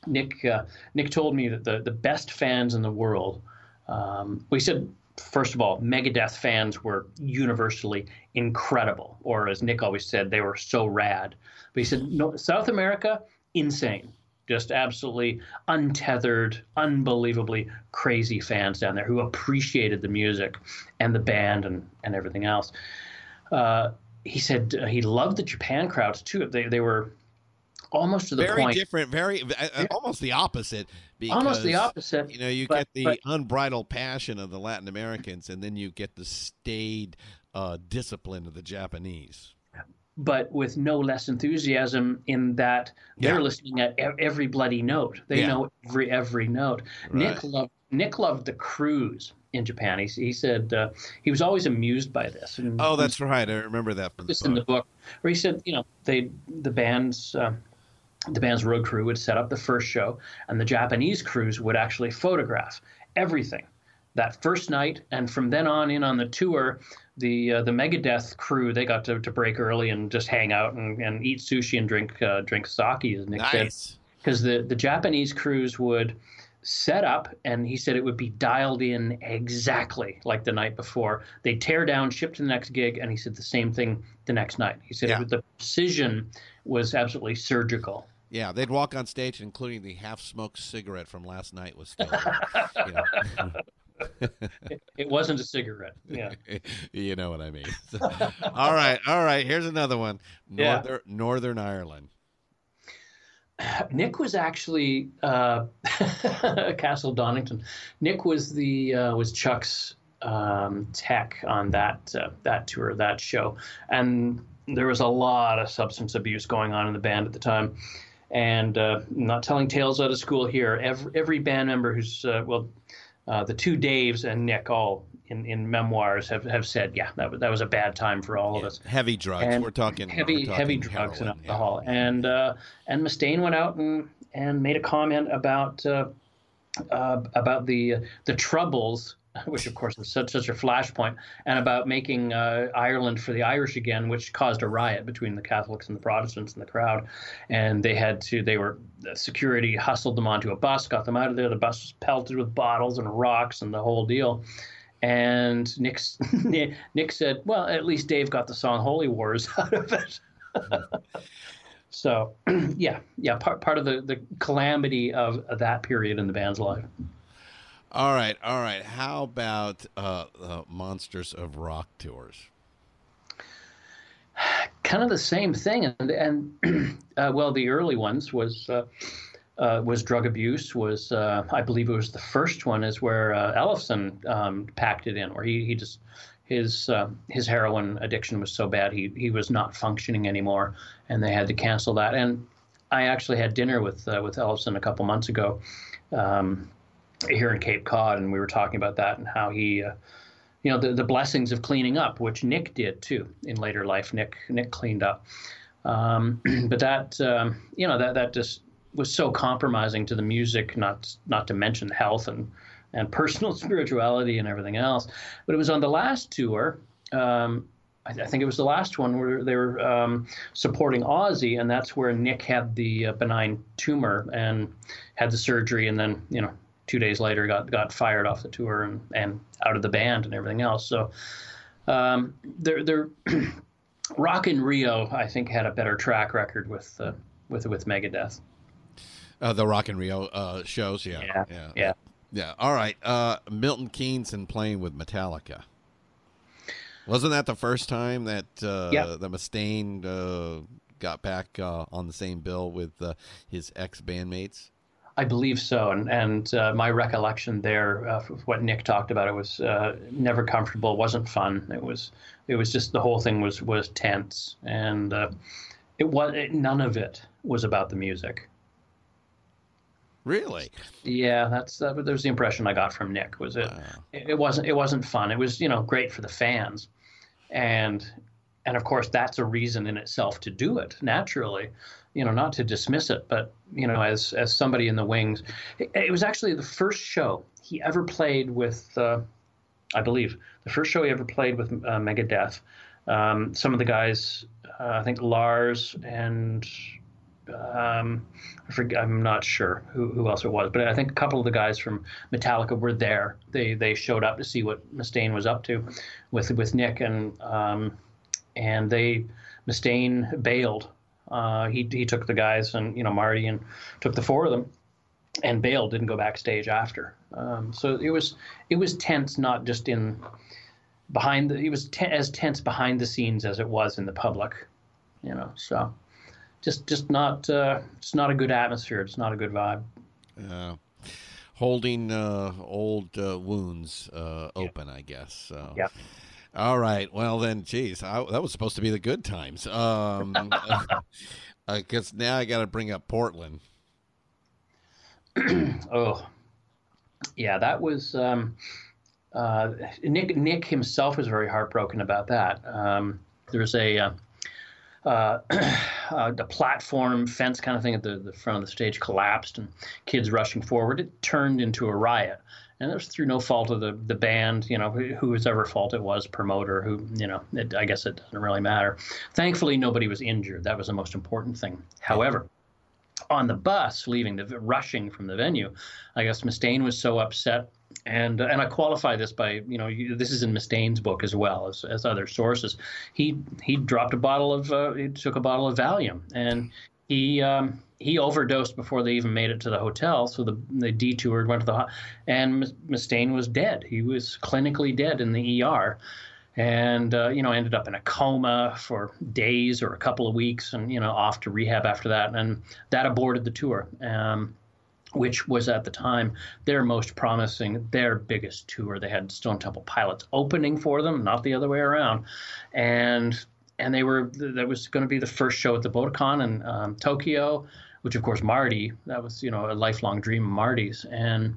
Nick uh, Nick told me that the, the best fans in the world. Um, we said first of all, Megadeth fans were universally incredible, or as Nick always said, they were so rad. But he said, no, South America, insane. Just absolutely untethered, unbelievably crazy fans down there who appreciated the music and the band and, and everything else. Uh, he said uh, he loved the Japan crowds too. They, they were almost to the point. very point. different, very uh, almost the opposite. Because, almost the opposite. You know, you but- get the but- unbridled passion of the Latin Americans, and then you get the staid uh, discipline of the Japanese. But with no less enthusiasm in that they're listening at every bloody note. They Yeah. know every every note. Nick loved Nick loved the crews in Japan. He, he said uh, he was always amused by this. And Oh, that's right. I remember that from the this in the book. book where he said, you know, they the band's uh, the band's road crew would set up the first show, and the Japanese crews would actually photograph everything that first night, and from then on in on the tour, the uh, the Megadeth crew they got to, to break early and just hang out and, and eat sushi and drink uh, drink sake, as Nick said because the, the Japanese crews would set up, and he said it would be dialed in exactly like the night before. They tear down, ship to the next gig, and he said the same thing the next night. He said Yeah. the precision was absolutely surgical. Yeah, they'd walk on stage, including the half-smoked cigarette from last night was still. you know. [LAUGHS] It, it wasn't a cigarette. Yeah. [LAUGHS] you know what I mean. So, all right, all right. Here's another one. Yeah. Northern, Northern Ireland. [SIGHS] Nick was actually uh, [LAUGHS] Castle Donington. Nick was the uh, was Chuck's um, tech on that uh, that tour, that show, and there was a lot of substance abuse going on in the band at the time. And uh, not telling tales out of school here. Every every band member who's uh, well, uh, the two Daves and Nick all in, in memoirs have, have said, yeah, that was, that was a bad time for all of us Heavy drugs. and we're talking heavy we're talking heavy drugs and heroin, yeah. alcohol. And uh, and Mustaine went out and, and made a comment about uh, uh, about the the troubles, [LAUGHS] which of course was such such a flashpoint, and about making uh, Ireland for the Irish again, which caused a riot between the Catholics and the Protestants in the crowd. And they had to they were security hustled them onto a bus, got them out of there. The bus was pelted with bottles and rocks and the whole deal. And Nick, [LAUGHS] Nick said, "Well, at least Dave got the song "Holy Wars" [LAUGHS] out of it." so, [CLEARS THROAT] yeah, yeah, part part of the the calamity of that period in the band's life. All right, all right. How about uh, uh, Monsters of Rock tours? [SIGHS] Kind of the same thing, and and [CLEARS THROAT] uh, well, the early ones was. Uh, uh, was drug abuse was uh, I believe it was the first one is where uh, Ellefson um, packed it in where he, he just his uh, his heroin addiction was so bad he he was not functioning anymore and they had to cancel that and I actually had dinner with uh, with Ellefson a couple months ago um, here in Cape Cod and we were talking about that and how he uh, you know the, the blessings of cleaning up which Nick did too in later life Nick Nick cleaned up um, [CLEARS THROAT] but that um, you know that that just was so compromising to the music, not not to mention health and and personal [LAUGHS] spirituality and everything else. But it was on the last tour. Um, I, think it was the last one where they were um, supporting Ozzy, and that's where Nick had the uh, benign tumor and had the surgery, and then you know two days later got got fired off the tour and, and out of the band and everything else. So um, they're they're [CLEARS THROAT] Rock in Rio, I think, had a better track record with uh, with with Megadeth. Uh, the Rock in Rio uh, shows, yeah, Yeah, yeah, yeah. yeah. All right, uh, Milton Keynes and playing with Metallica. Wasn't that the first time that uh, Yeah. the Mustaine uh, got back uh, on the same bill with uh, his ex bandmates? I believe so, and and uh, my recollection there, uh, of what Nick talked about, it was uh, never comfortable, wasn't fun. It was it was just the whole thing was was tense, and uh, it was it, none of it was about the music. Really? Yeah, that's that was the impression I got from Nick. Was it? It, it wasn't. It wasn't fun. It was you know great for the fans, and and of course that's a reason in itself to do it naturally, you know, not to dismiss it, but you know, as as somebody in the wings, it, it was actually the first show he ever played with, uh, I believe, the first show he ever played with uh, Megadeth. Um, some of the guys, uh, I think Lars and um, I forget, I'm not sure who, who else it was, but I think a couple of the guys from Metallica were there. They they showed up to see what Mustaine was up to with with Nick, and um, and they Mustaine bailed. Uh, he he took the guys and you know Marty and took the four of them, and bailed. Didn't go backstage after. Um, so it was it was tense, not just in behind the. It was as tense behind the scenes as it was in the public, you know. So just just not uh, it's not a good atmosphere. It's not a good vibe. Uh, holding uh, old uh, wounds uh, open, I guess. So. Yeah. All right. Well, then, geez, I, that was supposed to be the good times. Um, [LAUGHS] [LAUGHS] because now I got to bring up Portland. [CLEARS THROAT] oh, yeah, that was um, uh, Nick. Nick himself was very heartbroken about that. Um, there was a uh, uh, [CLEARS THROAT] uh, the platform fence kind of thing at the, the front of the stage collapsed and kids rushing forward. It turned into a riot. And it was through no fault of the, the band, you know, whose ever fault it was, promoter, who, you know, it, I guess it doesn't really matter. Thankfully, nobody was injured. That was the most important thing. However, on the bus leaving the rushing from the venue, I guess Mustaine was so upset and and I qualify this by you know this is in Mustaine's book as well as, as other sources. He he dropped a bottle of uh, he took a bottle of Valium and he um, he overdosed before they even made it to the hotel. So the they detoured, went to the and Mustaine was dead. He was clinically dead in the ER. And uh, you know, ended up in a coma for days or a couple of weeks, and you know, off to rehab after that, and that aborted the tour. Um, which was at the time their most promising, their biggest tour. They had Stone Temple Pilots opening for them, not the other way around, and and they were that was going to be the first show at the Budokan in um, Tokyo, which of course Marty that was you know a lifelong dream of Marty's, and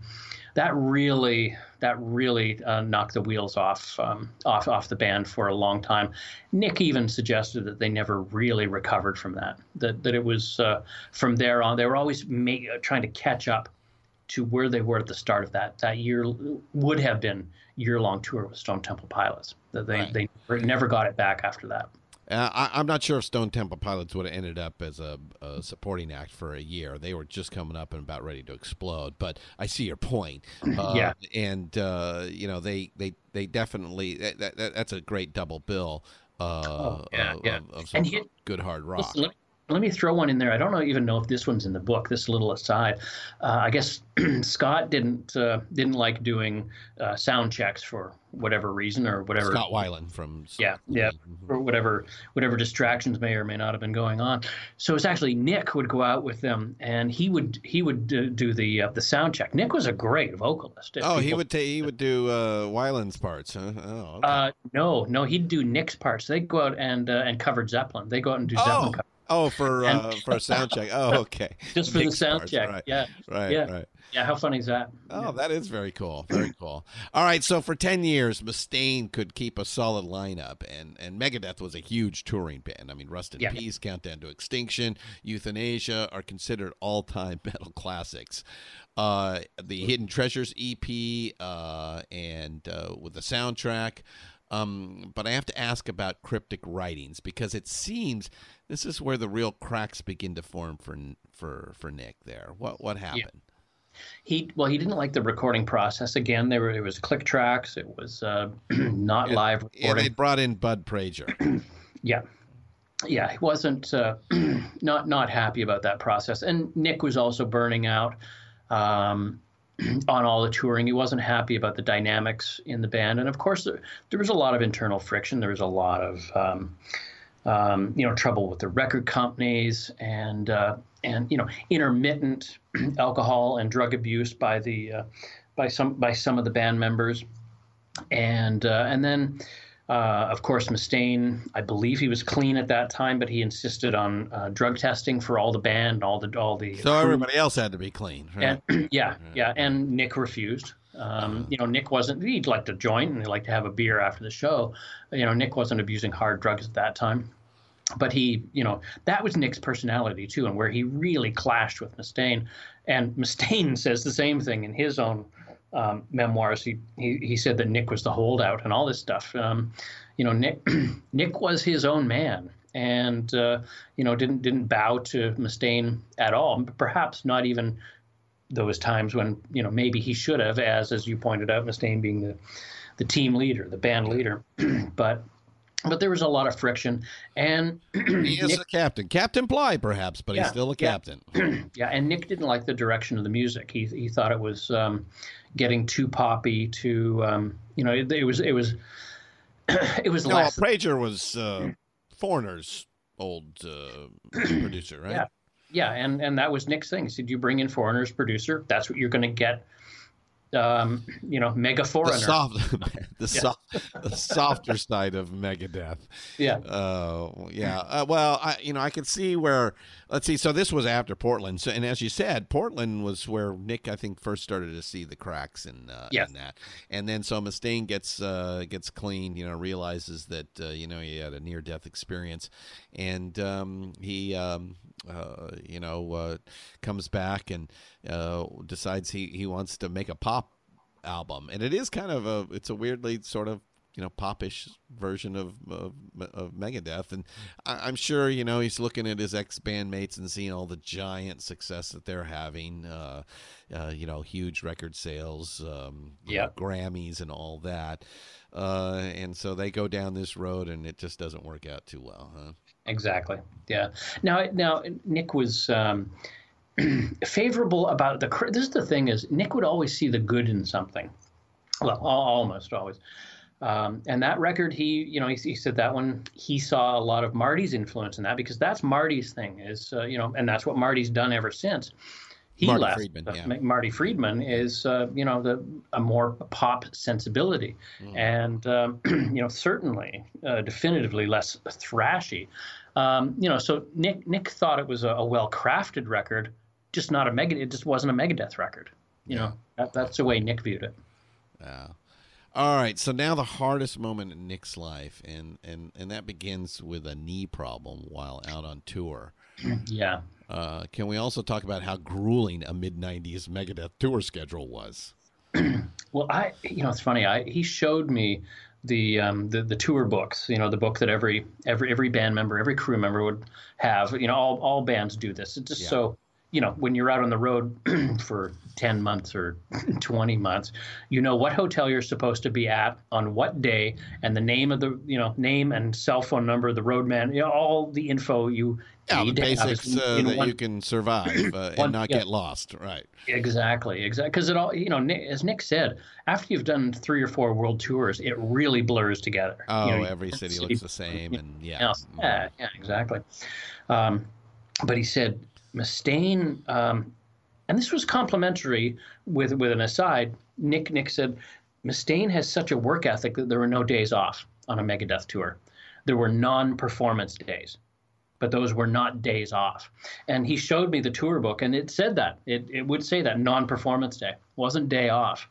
that really that really uh, knocked the wheels off um, off off the band for a long time. Nick even suggested that they never really recovered from that. That that it was uh, from there on they were always make, uh, trying to catch up to where they were at the start of that that year would have been year long tour with Stone Temple Pilots. That they right. they never got it back after that. Uh, I, am not sure if Stone Temple Pilots would have ended up as a, a, supporting act for a year. They were just coming up and about ready to explode. But I see your point. [CLEARS THROAT] Uh, yeah, and uh, you know they they they definitely that, that that's a great double bill. Uh, oh, yeah, of, yeah. Of, and good hard rock. Listen, let me throw one in there. I don't know, even know if this one's in the book. This little aside, uh, I guess [CLEARS THROAT] Scott didn't uh, didn't like doing uh, sound checks for whatever reason or whatever. Scott Weiland from yeah yeah mm-hmm. or whatever whatever distractions may or may not have been going on. So it's actually Nick would go out with them and he would he would do, do the uh, the sound check. Nick was a great vocalist. Oh, he would ta- he would do uh, Weiland's parts. Huh? Oh, okay. Uh, no, no, he'd do Nick's parts. They'd go out and uh, and cover Zeppelin. They go out and do oh. Zeppelin. Oh, for [LAUGHS] uh, for a sound check. Oh, [LAUGHS] okay. Just for the sound check. Right. Yeah. Right. Yeah. Right. Yeah. How funny is that? Oh, yeah. that is very cool. Very cool. All right. So for ten years, Mustaine could keep a solid lineup, and and Megadeth was a huge touring band. I mean, Rust in yeah. Peace, Countdown to Extinction, Youthanasia are considered all time [LAUGHS] metal classics. Uh, the Hidden Treasures EP, uh, and uh, with the soundtrack. Um, but I have to ask about cryptic writings because it seems this is where the real cracks begin to form for for for Nick. There, what what happened? Yeah. He well, he didn't like the recording process. Again, there were it was click tracks. It was uh, [CLEARS THROAT] not and, live recording. And they brought in Bud Prager. [CLEARS THROAT] yeah, yeah, he wasn't uh, [CLEARS THROAT] not not happy about that process. And Nick was also burning out. Um, [CLEARS THROAT] on all the touring. He wasn't happy about the dynamics in the band, and of course, there, there was a lot of internal friction. There was a lot of um, um, you know trouble with the record companies, and uh, and you know intermittent [CLEARS THROAT] alcohol and drug abuse by the uh, by some by some of the band members, and uh, and then uh, of course, Mustaine, I believe he was clean at that time, but he insisted on uh, drug testing for all the band, all the all the. So crew. everybody else had to be clean, right? And, [CLEARS THROAT] yeah, yeah, and Nick refused. Um, uh-huh. You know, Nick wasn't. He'd like to join and he'd like to have a beer after the show. You know, Nick wasn't abusing hard drugs at that time, but he, you know, that was Nick's personality too, and where he really clashed with Mustaine. And [LAUGHS] Mustaine says the same thing in his own um, memoirs, he, he he said that Nick was the holdout and all this stuff. Um, you know, Nick [CLEARS THROAT] Nick was his own man, and uh, you know didn't didn't bow to Mustaine at all. Perhaps not even those times when you know maybe he should have, as as you pointed out, Mustaine being the the team leader, the band leader, [CLEARS THROAT] but. But there was a lot of friction, and [CLEARS THROAT] he is Nick, a captain, Captain Bligh, perhaps, but yeah, he's still a captain. Yeah. yeah, and Nick didn't like the direction of the music. He he thought it was um, getting too poppy, too um, you know, it, it, was it was [CLEARS THROAT] it was no, less. Prager was uh, Foreigner's old uh, producer, right? Yeah, yeah, and and that was Nick's thing. He said, "You bring in Foreigner's producer. That's what you're going to get." Um, you know, Mega Foreigner. The, soft, [LAUGHS] the, yeah. soft, the softer side of Megadeth. Yeah. Uh, yeah. Uh, well, I, you know, I could see where. Let's see. So this was after Portland. So, and as you said, Portland was where Nick, I think, first started to see the cracks in, uh, yes. in that. And then so Mustaine gets uh, gets clean. You know, realizes that uh, you know he had a near death experience, and um, he um, uh, you know uh, comes back and uh, decides he he wants to make a pop album, and it is kind of a it's a weirdly sort of you know popish version of of, of Megadeth, and I, am sure you know he's looking at his ex bandmates and seeing all the giant success that they're having, uh, uh, you know, huge record sales, um, yeah, Grammys and all that, uh, and so they go down this road, and it just doesn't work out too well, huh? Exactly. Yeah. Now, now Nick was. Um, [CLEARS THROAT] favorable about the this is the thing is Nick would always see the good in something well almost always um, and that record he you know he, he, said that one he saw a lot of marty's influence in that because that's marty's thing is uh, you know and that's what marty's done ever since he Marty left Friedman, uh, yeah. marty friedman is uh, you know the a more pop sensibility mm. and um, [CLEARS THROAT] you know certainly uh, definitively less thrashy um, you know so nick nick thought it was a, a well crafted record just not a mega. It just wasn't a Megadeth record. You know, that, that's the way Nick viewed it. Yeah. All right, so now the hardest moment in Nick's life, and and and that begins with a knee problem while out on tour. [CLEARS THROAT] Yeah. Uh, can we also talk about how grueling a mid '90s Megadeth tour schedule was? [CLEARS THROAT] well, I, you know, it's funny. I he showed me the, um, the the tour books. You know, the book that every every every band member, every crew member would have. You know, all all bands do this. It's just yeah. so you know, when you're out on the road [CLEARS THROAT] for 10 months or [CLEARS THROAT] 20 months, you know what hotel you're supposed to be at on what day and the name of the, you know, name and cell phone number, of the roadman, you know, all the info you yeah, need the basics in, uh, in that one, you can survive uh, and not yeah. get lost. Right. Exactly. Exactly. Because it all, you know, Nick, as Nick said, after you've done three or four world tours, it really blurs together. Oh, you know, every city, city looks [LAUGHS] the same. And yeah. Yeah. Yeah, yeah exactly. Um, but he said, Mustaine, um, and this was complimentary with with an aside. Nick Nick said, Mustaine has such a work ethic that there were no days off on a Megadeth tour. There were non-performance days, but those were not days off. And he showed me the tour book, and it said that it it would say that non-performance day wasn't day off.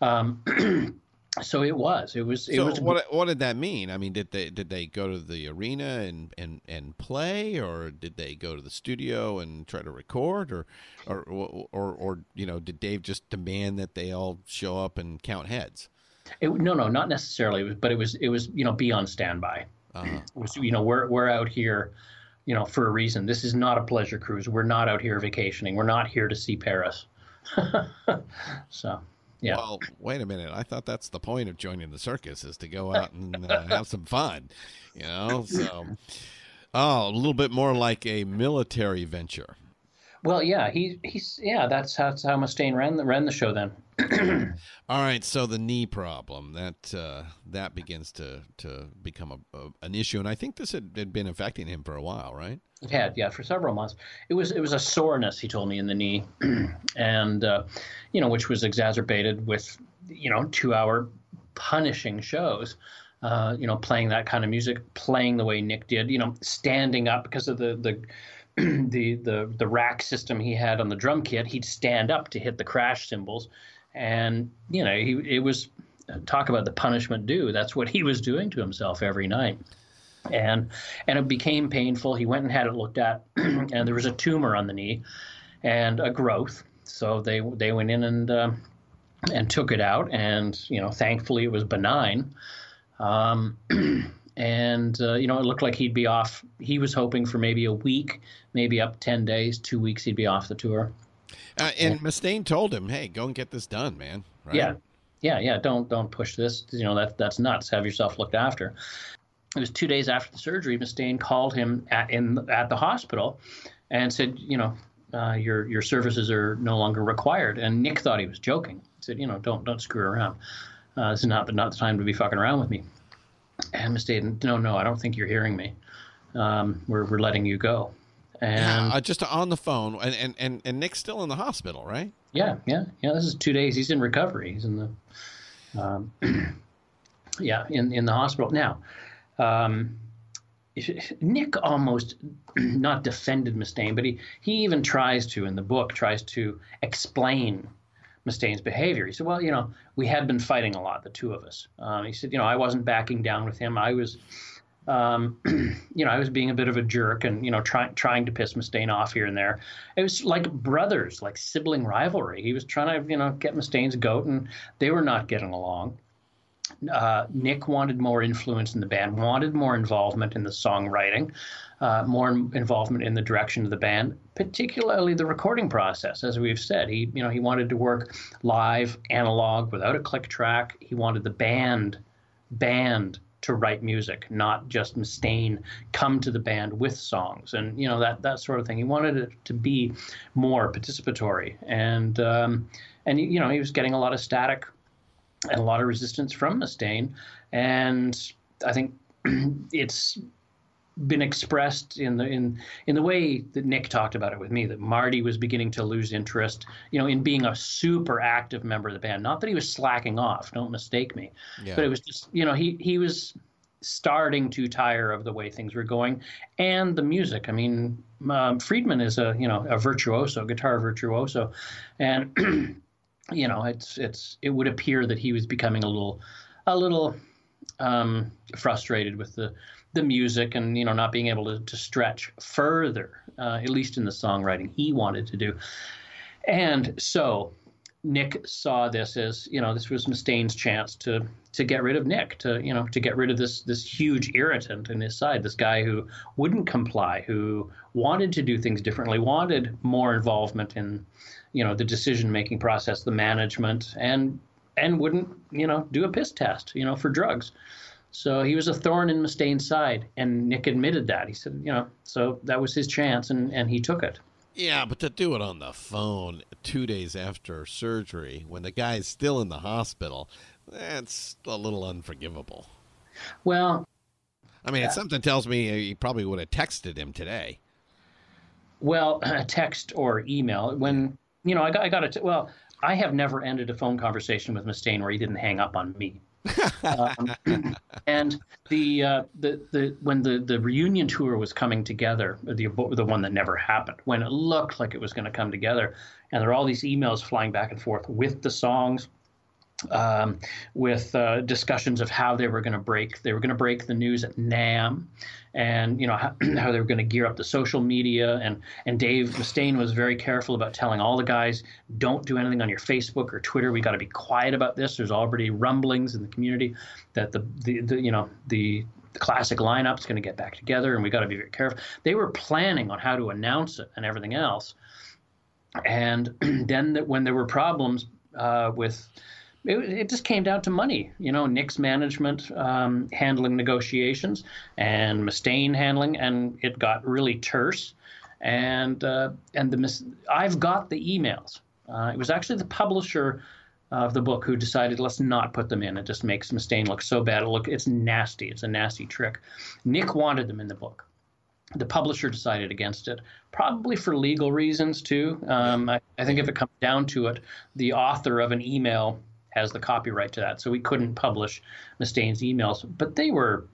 Um, [CLEARS THROAT] so it was it was it so was what what did that mean? I mean did they did they go to the arena and and and play or did they go to the studio and try to record or or or or, or you know did dave just demand that they all show up and count heads? It, no no not necessarily but it was it was you know be on standby. Uh-huh. was you know we're we're out here you know for a reason. This is not a pleasure cruise. We're not out here vacationing. We're not here to see paris. [LAUGHS] So yeah. Well, wait a minute. I thought that's the point of joining the circus is to go out and uh, [LAUGHS] have some fun, you know. So, oh, a little bit more like a military venture. Well, yeah, he he's yeah. That's how, that's how Mustaine ran the ran the show then. [CLEARS THROAT] All right, so the knee problem that uh, that begins to to become a, a, an issue, and I think this had, had been affecting him for a while, right? It had, yeah, for several months. It was it was a soreness he told me in the knee, [CLEARS THROAT] and uh, you know, which was exacerbated with you know two hour punishing shows. Uh, you know, playing that kind of music, playing the way Nick did, you know, standing up because of the the [CLEARS THROAT] the the the rack system he had on the drum kit, he'd stand up to hit the crash cymbals, and you know he it was talk about the punishment due. That's what he was doing to himself every night, and and it became painful. He went and had it looked at, [CLEARS THROAT] and there was a tumor on the knee, and a growth. So they they went in and uh, and took it out, and you know thankfully it was benign. Um, [CLEARS THROAT] and uh, you know it looked like he'd be off. He was hoping for maybe a week, maybe up ten days, two weeks. He'd be off the tour. Uh, and Mustaine told him, "Hey, go and get this done, man." Right? Yeah, yeah, yeah. Don't don't push this. You know that that's nuts. Have yourself looked after. It was two days after the surgery. Mustaine called him at in at the hospital, and said, you know, uh, your your services are no longer required. And Nick thought he was joking. He said, you know, don't don't screw around. Uh, this is not the not the time to be fucking around with me. Mustaine, no, no, I don't think you're hearing me. Um, we're we're letting you go. And Yeah, uh, just on the phone, and, and and and Nick's still in the hospital, right? Yeah, yeah, yeah. This is two days. He's in recovery. He's in the, um, [CLEARS THROAT] yeah, in in the hospital now. Um, Nick almost [CLEARS THROAT] not defended Mustaine, but he he even tries to in the book tries to explain Mustaine's behavior. He said, "Well, you know, we had been fighting a lot, the two of us." Um, he said, "You know, I wasn't backing down with him. I was." um, [CLEARS THROAT] you know, I was being a bit of a jerk and, you know, trying trying to piss Mustaine off here and there. It was like brothers, like sibling rivalry. He was trying to, you know, get Mustaine's goat, and they were not getting along. Uh, Nick wanted more influence in the band, wanted more involvement in the songwriting, uh, more involvement in the direction of the band, particularly the recording process. As we've said, he, you know, he wanted to work live, analog, without a click track. He wanted the band, band to write music, not just Mustaine come to the band with songs and you know that that sort of thing. He wanted it to be more participatory, and um, and you know he was getting a lot of static and a lot of resistance from Mustaine, and I think [CLEARS THROAT] it's been expressed in the in in the way that Nick talked about it with me that Marty was beginning to lose interest, you know, in being a super active member of the band. Not that he was slacking off, don't mistake me, Yeah. but it was just you know he he was starting to tire of the way things were going and the music. I mean, um, Friedman is a you know a virtuoso, guitar virtuoso, and [CLEARS THROAT] you know it's it's it would appear that he was becoming a little a little um, frustrated with the the music and you know not being able to, to stretch further, uh, at least in the songwriting he wanted to do. And so Nick saw this as you know this was Mustaine's chance to to get rid of Nick, to you know to get rid of this this huge irritant in his side, this guy who wouldn't comply, who wanted to do things differently, wanted more involvement in you know the decision making process, the management, and and wouldn't you know do a piss test, you know for drugs. So he was a thorn in Mustaine's side, and Nick admitted that. He said, you know, so that was his chance, and, and he took it. Yeah, but to do it on the phone two days after surgery, when the guy's still in the hospital, that's a little unforgivable. Well, I mean, uh, something tells me uh, he probably would have texted him today. well, [CLEARS THROAT] a text or email. When you know, I got I got it. Well, I have never ended a phone conversation with Mustaine where he didn't hang up on me. Um, and the uh, the the when the the reunion tour was coming together, the the one that never happened, when it looked like it was going to come together, and there are all these emails flying back and forth with the songs, um, with uh, discussions of how they were going to break. They were going to break the news at NAMM, and you know how, [CLEARS THROAT] how they were going to gear up the social media. And and Dave Mustaine was very careful about telling all the guys, don't do anything on your Facebook or Twitter. We got to be quiet about this. There's already rumblings in the community that the the, the you know the the classic lineup's going to get back together, and we got to be very careful. They were planning on how to announce it and everything else. And [CLEARS THROAT] then that when there were problems uh, with it, it just came down to money. You know, Nick's management um, handling negotiations and Mustaine handling, and it got really terse. And uh, and the mis- I've got the emails. Uh, it was actually the publisher of the book who decided let's not put them in. It just makes Mustaine look so bad. It look it's nasty. It's a nasty trick. Nick wanted them in the book. The publisher decided against it, probably for legal reasons too. Um, I, I think if it comes down to it, the author of an email has the copyright to that, so we couldn't publish Mustaine's emails. But they were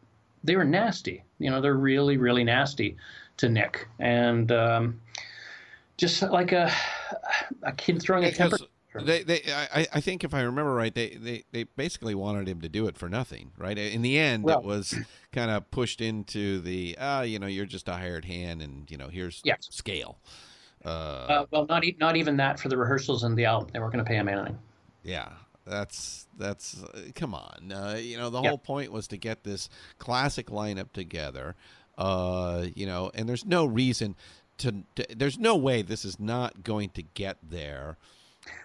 they were nasty. You know, they're really really nasty to Nick, and um, just like a a kid throwing a temper. They, they, I, I think if I remember right, they, they, they basically wanted him to do it for nothing, right? In the end, Well- it was kind of pushed into the, ah, you know, you're just a hired hand, and you know, here's Yes. scale. Uh, Uh, well, not e- not even that for the rehearsals and the album. They weren't going to pay him anything. yeah, That's that's uh, come on. Uh, you know, the whole point was to get this classic lineup together. Uh, you know, and there's no reason to, to there's no way this is not going to get there.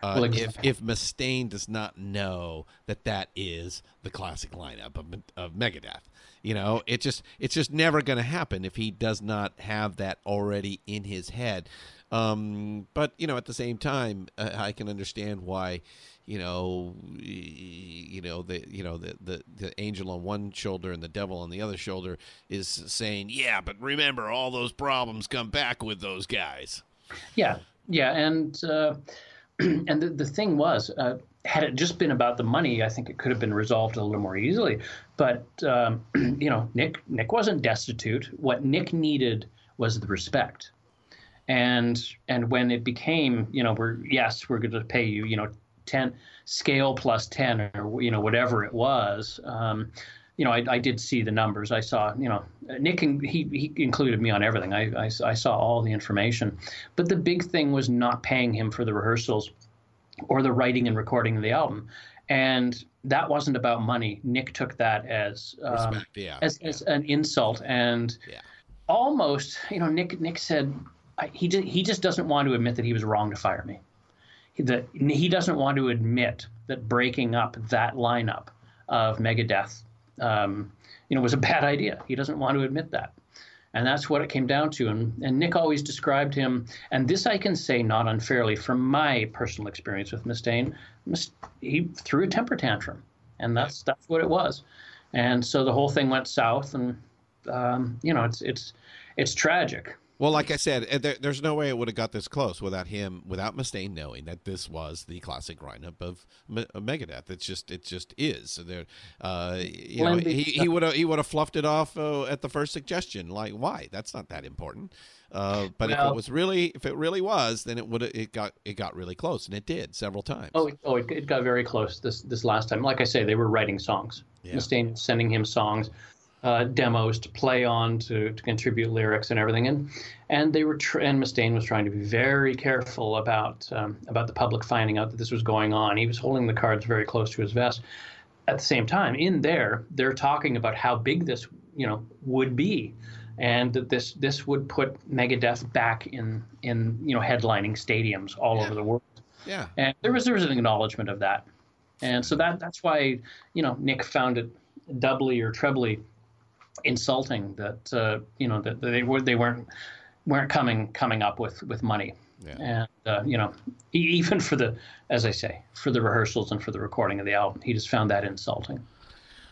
Uh, Well, if if Mustaine does not know that that is the classic lineup of, of Megadeth, you know, it just it's just never going to happen if he does not have that already in his head. Um, but you know, at the same time, uh, I can understand why, you know, you know the you know the, the the angel on one shoulder and the devil on the other shoulder is saying, yeah, but remember, all those problems come back with those guys. Yeah, yeah, and uh, [CLEARS THROAT] and the, the thing was, uh, had it just been about the money, I think it could have been resolved a little more easily. But um, [CLEARS THROAT] you know, Nick Nick wasn't destitute. What Nick needed was the respect, and and when it became, you know, we're yes, we're going to pay you, you know, ten scale plus ten or you know whatever it was. Um, you know, I, I did see the numbers. I saw, you know, Nick, he, he included me on everything. I, I, I saw all the information. But the big thing was not paying him for the rehearsals or the writing and recording of the album. And that wasn't about money. Nick took that as um, yeah, as, yeah. as an insult and Yeah. almost, you know, Nick Nick said I, he did, he just doesn't want to admit that he was wrong to fire me. That he doesn't want to admit that breaking up that lineup of Megadeth, um, you know, was a bad idea. He doesn't want to admit that. And that's what it came down to. And, and Nick always described him, and this I can say not unfairly from my personal experience with Mustaine. Mus- He threw a temper tantrum, and that's that's what it was. And so the whole thing went south, and um, you know, it's it's it's tragic. Well, like I said, there, there's no way it would have got this close without him, without Mustaine knowing that this was the classic lineup of, Me- Megadeth. It's just, it just is. So there, uh, you know, Well, and the- he he would have he would have fluffed it off uh, at the first suggestion. Like, why? That's not that important. Uh, but if it was really, if it really was, then it would it got it got really close, and it did several times. Oh, it, oh, it, it got very close this this last time. Like I say, they were writing songs. Yeah. Mustaine sending him songs, uh, demos to play on, to, to contribute lyrics and everything, and and they were tr- and Mustaine was trying to be very careful about um, about the public finding out that this was going on. He was holding the cards very close to his vest. At the same time, in there, they're talking about how big this you know would be. And that this this would put Megadeth back in in you know headlining stadiums all Yeah. over the world yeah, and there was there was an acknowledgement of that, and so that that's why you know Nick found it doubly or trebly insulting that uh, you know that they were they weren't weren't coming coming up with with money, Yeah. and uh, you know even for the as I say for the rehearsals and for the recording of the album, he just found that insulting.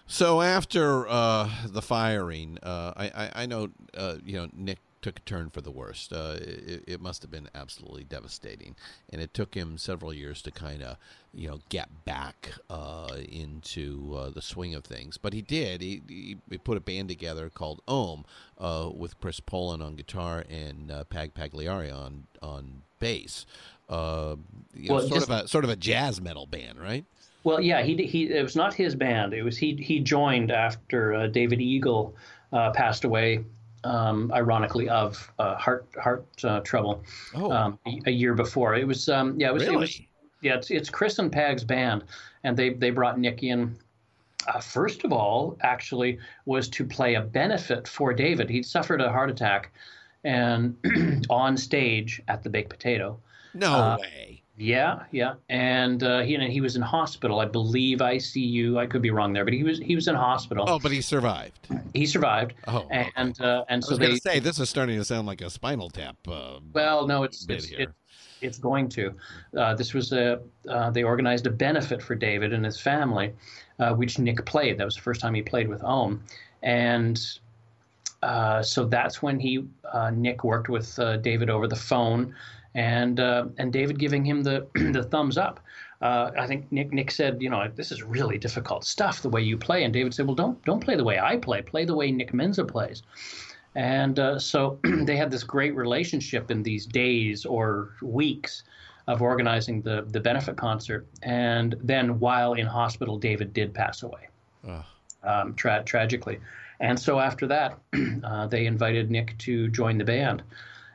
So after uh, the firing, uh, I, I I know uh, you know Nick took a turn for the worst. Uh, it, it must have been absolutely devastating, and it took him several years to kind of you know get back uh, into uh, the swing of things. But he did. He, he, he put a band together called Ohm uh, with Chris Poland on guitar and uh, Pag Pagliari on on bass. Uh, you know, sort just- of a sort of a jazz metal band, right? Well, yeah, he he it was not his band. It was he he joined after uh, David Eagle uh, passed away, um, ironically of uh, heart heart uh, trouble Oh, um, a, a year before. It was um, yeah, it was, it was yeah, it's it's Chris and Pag's band, and they they brought Nick in. Uh, first of all, actually, was to play a benefit for David. He'd suffered a heart attack, and [CLEARS THROAT] on stage at the Baked Potato. No uh, way. Yeah, yeah, and uh, he and he was in hospital, I believe ICU. I could be wrong there, but he was he was in hospital. Oh, but he survived. He survived, Oh, okay. and uh, and I so they say this is starting to sound like a Spinal Tap. Uh, well, no, it's it's, it, it's going to. Uh, this was a uh, they organized a benefit for David and his family, uh, which Nick played. That was the first time he played with Ohm, and uh, so that's when he uh, Nick worked with uh, David over the phone, and uh, and David giving him the [CLEARS THROAT] the thumbs up. Uh, I think Nick Nick said, you know, this is really difficult stuff the way you play, and David said, well, don't don't play the way I play, play the way Nick Menza plays. And uh, so [CLEARS THROAT] they had this great relationship in these days or weeks of organizing the the benefit concert. And then while in hospital, David did pass away um, tra- tragically. And so after that, [CLEARS THROAT] uh, they invited Nick to join the band,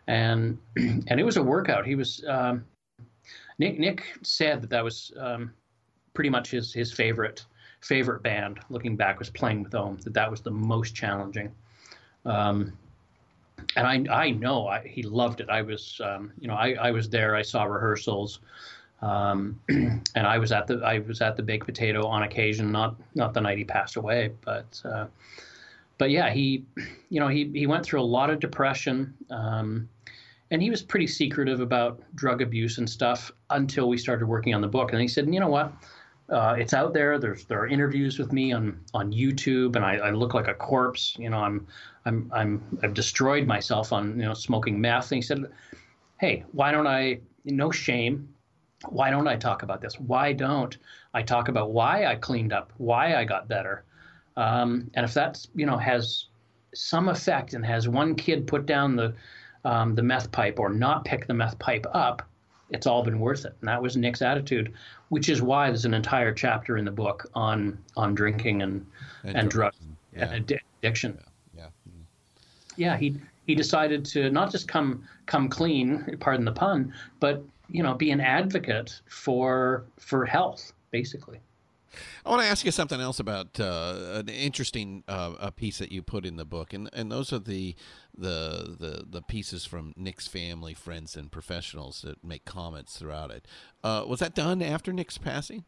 and [CLEARS THROAT] and it was a workout. He was um, Nick. Nick said that that was um, pretty much his his favorite favorite band. Looking back, was playing with Ohm. That that was the most challenging. Um, and I I know I, he loved it. I was um, you know I, I was there. I saw rehearsals, um, [CLEARS THROAT] and I was at the I was at the Baked Potato on occasion. Not not the night he passed away, but uh, but yeah, he [CLEARS THROAT] you know he he went through a lot of depression. Um, and he was pretty secretive about drug abuse and stuff until we started working on the book. And he said, you know what? Uh, it's out there. There's there are interviews with me on on YouTube, and I, I, look like a corpse. You know, I'm I'm I'm I've destroyed myself on you know smoking meth. And he said, hey, why don't I? No shame. Why don't I talk about this? Why don't I talk about why I cleaned up, why I got better? Um, and if that's you know has some effect and has one kid put down the um, the meth pipe or not pick the meth pipe up, it's all been worth it. And that was Nick's attitude, which is why there's an entire chapter in the book on on drinking and and, and drugs yeah. and addiction. Yeah. yeah. Yeah. He he decided to not just come come clean, pardon the pun, but you know be an advocate for for health, basically. I want to ask you something else about uh, an interesting uh, piece that you put in the book, and and those are the the the the pieces from Nick's family, friends, and professionals that make comments throughout it. Uh, was that done after Nick's passing?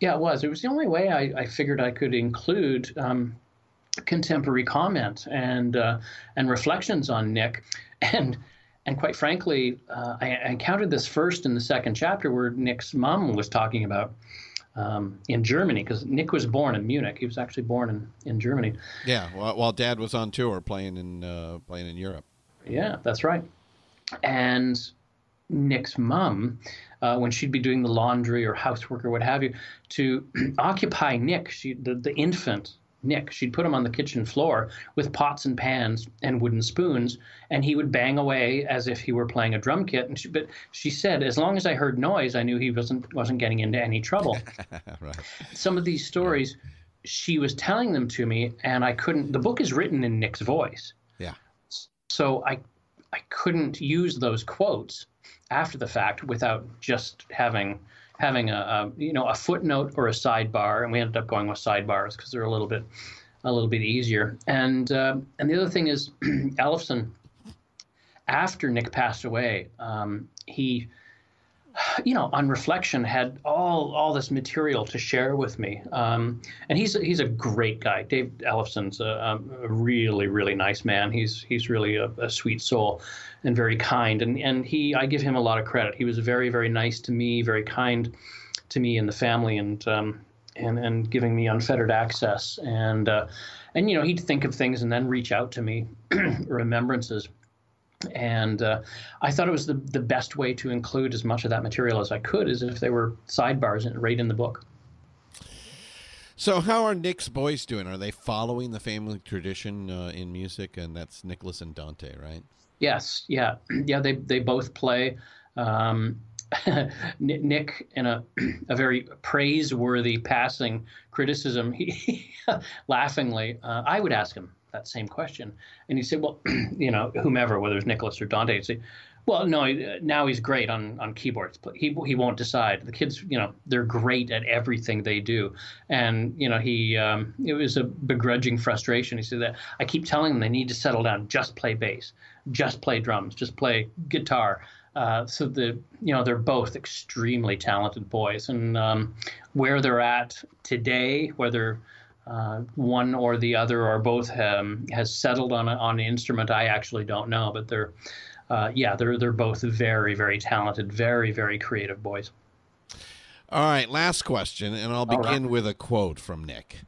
Yeah, it was. It was the only way I, I figured I could include um, contemporary comment and uh, and reflections on Nick, and and quite frankly, uh, I, I encountered this first in the second chapter where Nick's mom was talking about um, in Germany because Nick was born in Munich. He was actually born in, in Germany. Yeah, while, while Dad was on tour playing in uh, playing in Europe. Yeah, that's right. And Nick's mom, uh, when she'd be doing the laundry or housework or what have you, to [CLEARS THROAT] occupy Nick, she the, the infant Nick. She'd put him on the kitchen floor with pots and pans and wooden spoons, and he would bang away as if he were playing a drum kit. And she, but she said, as long as I heard noise, I knew he wasn't wasn't getting into any trouble. [LAUGHS] right. Some of these stories, she was telling them to me, and I couldn't. The book is written in Nick's voice. Yeah. So I I couldn't use those quotes after the fact without just having having a, a, you know a footnote or a sidebar, and we ended up going with sidebars because they're a little bit a little bit easier. And uh, and the other thing is, [CLEARS THROAT] Ellefson, after Nick passed away, um, he you know, on reflection, had all all this material to share with me. Um, and he's he's a great guy. Dave Ellefson's a, a really really nice man. He's he's really a, a, sweet soul and very kind. And and he I give him a lot of credit. He was very very nice to me, very kind to me and the family, and um, and and giving me unfettered access. And uh, and you know he'd think of things and then reach out to me, [CLEARS THROAT] remembrances and uh, I thought it was the, the best way to include as much of that material as I could, as if they were sidebars right in the book. So, how are Nick's boys doing? Are they following the family tradition uh, in music? And that's Nicholas and Dante, right? Yes, yeah, [CLEARS THROAT] yeah. They they both play. Um, [LAUGHS] Nick, in a [CLEARS THROAT] a very praiseworthy passing criticism, [LAUGHS] he, [LAUGHS] laughingly, uh, I would ask him, that same question. And he said, well, [CLEARS THROAT] you know, whomever, whether it's Nicholas or Dante, he'd say, well, no, now he's great on, on keyboards. He, he won't decide. The kids, you know, they're great at everything they do. And, you know, he, um, it was a begrudging frustration. He said that I keep telling them they need to settle down, just play bass, just play drums, just play guitar. Uh, so the you know they're both extremely talented boys, and um, where they're at today, whether uh, one or the other or both um, has settled on a, on an instrument. I actually don't know, but they're uh, yeah, they're they're both very very talented, very very creative boys. All right, last question, and I'll begin right. with a quote from Nick.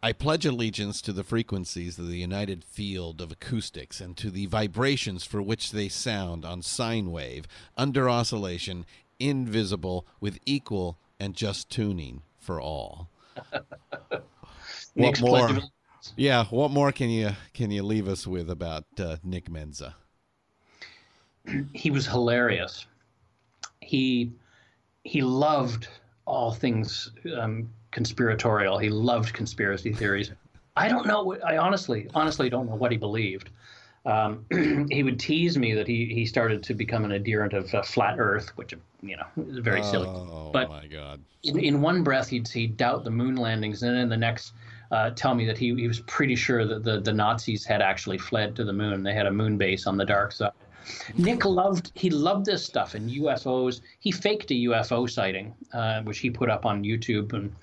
I pledge allegiance to the frequencies of the united field of acoustics and to the vibrations for which they sound on sine wave, under oscillation, invisible, with equal and just tuning for all. [LAUGHS] what more? Yeah, what more can you can you leave us with about uh, Nick Menza? He was hilarious. He he loved all things um, conspiratorial. He loved conspiracy theories. I don't know. What, I honestly, honestly don't know what he believed. um, [CLEARS THROAT] he would tease me that he, he started to become an adherent of uh, flat Earth, which you know is very silly. Oh my God! In, in one breath, he'd, he'd doubt the moon landings, and then in the next, uh, tell me that he, he was pretty sure that the, the Nazis had actually fled to the moon. They had a moon base on the dark side. Nick loved he loved this stuff and UFOs. He faked a UFO sighting, uh, which he put up on YouTube, and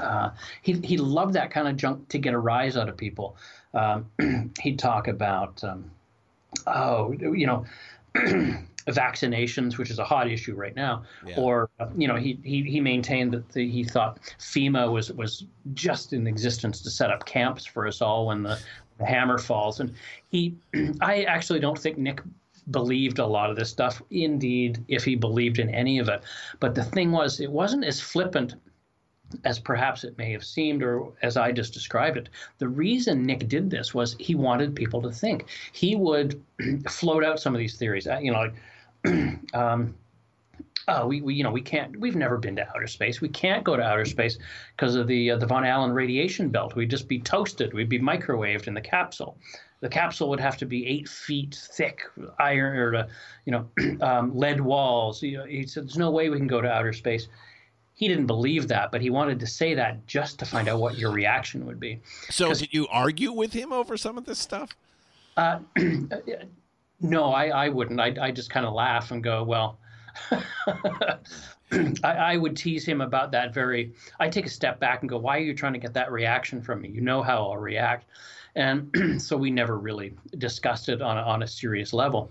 uh, he he loved that kind of junk to get a rise out of people. Um, [CLEARS THROAT] he'd talk about, um, oh, you know. [CLEARS THROAT] vaccinations, which is a hot issue right now, Yeah. or you know, he, he he maintained that the, he thought FEMA was was just in existence to set up camps for us all when the, the hammer falls, and he, [CLEARS THROAT] I actually don't think Nick believed a lot of this stuff. Indeed, if he believed in any of it, but the thing was, it wasn't as flippant as perhaps it may have seemed or as I just described it. The reason Nick did this was he wanted people to think. He would [CLEARS THROAT] float out some of these theories. Uh, You know, like, [CLEARS THROAT] um, oh, we, we, you know, we can't, we've never been to outer space. We can't go to outer space because of the, uh, the Van Allen radiation belt. We'd just be toasted. We'd be microwaved in the capsule. The capsule would have to be eight feet thick, iron or, uh, you know, [CLEARS THROAT] um, lead walls. You know, he said, there's no way we can go to outer space he didn't believe that, but he wanted to say that just to find out what your reaction would be. So did you argue with him over some of this stuff? [CLEARS THROAT] No, I, I wouldn't. I, I just kind of laugh and go, well, [CLEARS THROAT] I, I would tease him about that very. I take a step back and go, why are you trying to get that reaction from me? You know how I'll react. And [CLEARS THROAT] so we never really discussed it on on a serious level.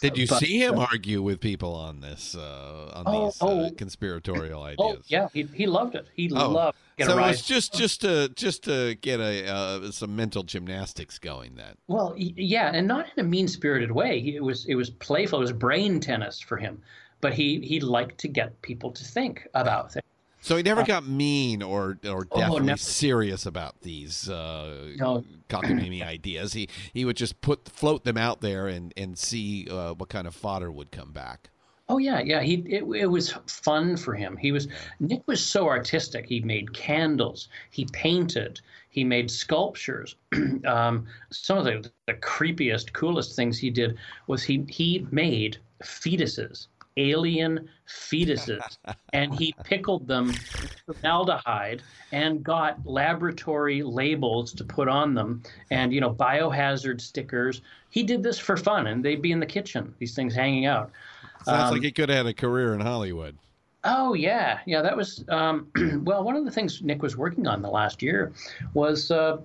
Did you But- see him argue with people on this, uh, on Oh, these uh, oh. conspiratorial ideas? Oh, yeah, he, he loved it. He Oh, loved so it rise. was just just to just to get a uh, some mental gymnastics going. Then Well, yeah, and not in a mean-spirited way. It was it was playful. It was brain tennis for him, but he he liked to get people to think about things. So he never got mean or or Oh, definitely never. serious about these uh, No. cockamamie [COUGHS] ideas. He he would just put float them out there and and see uh, what kind of fodder would come back. Oh yeah, yeah. He it, it was fun for him. He was Nick was so artistic. He made candles. He painted. He made sculptures. [CLEARS THROAT] um, some of the, the creepiest, coolest things he did was he he made fetuses, alien fetuses, and he [LAUGHS] pickled them with formaldehyde and got laboratory labels to put on them, and you know biohazard stickers. He did this for fun, and they'd be in the kitchen. These things hanging out. Sounds Um, like he could have had a career in Hollywood. Oh yeah, yeah. That was um, [CLEARS THROAT] well. One of the things Nick was working on the last year was uh,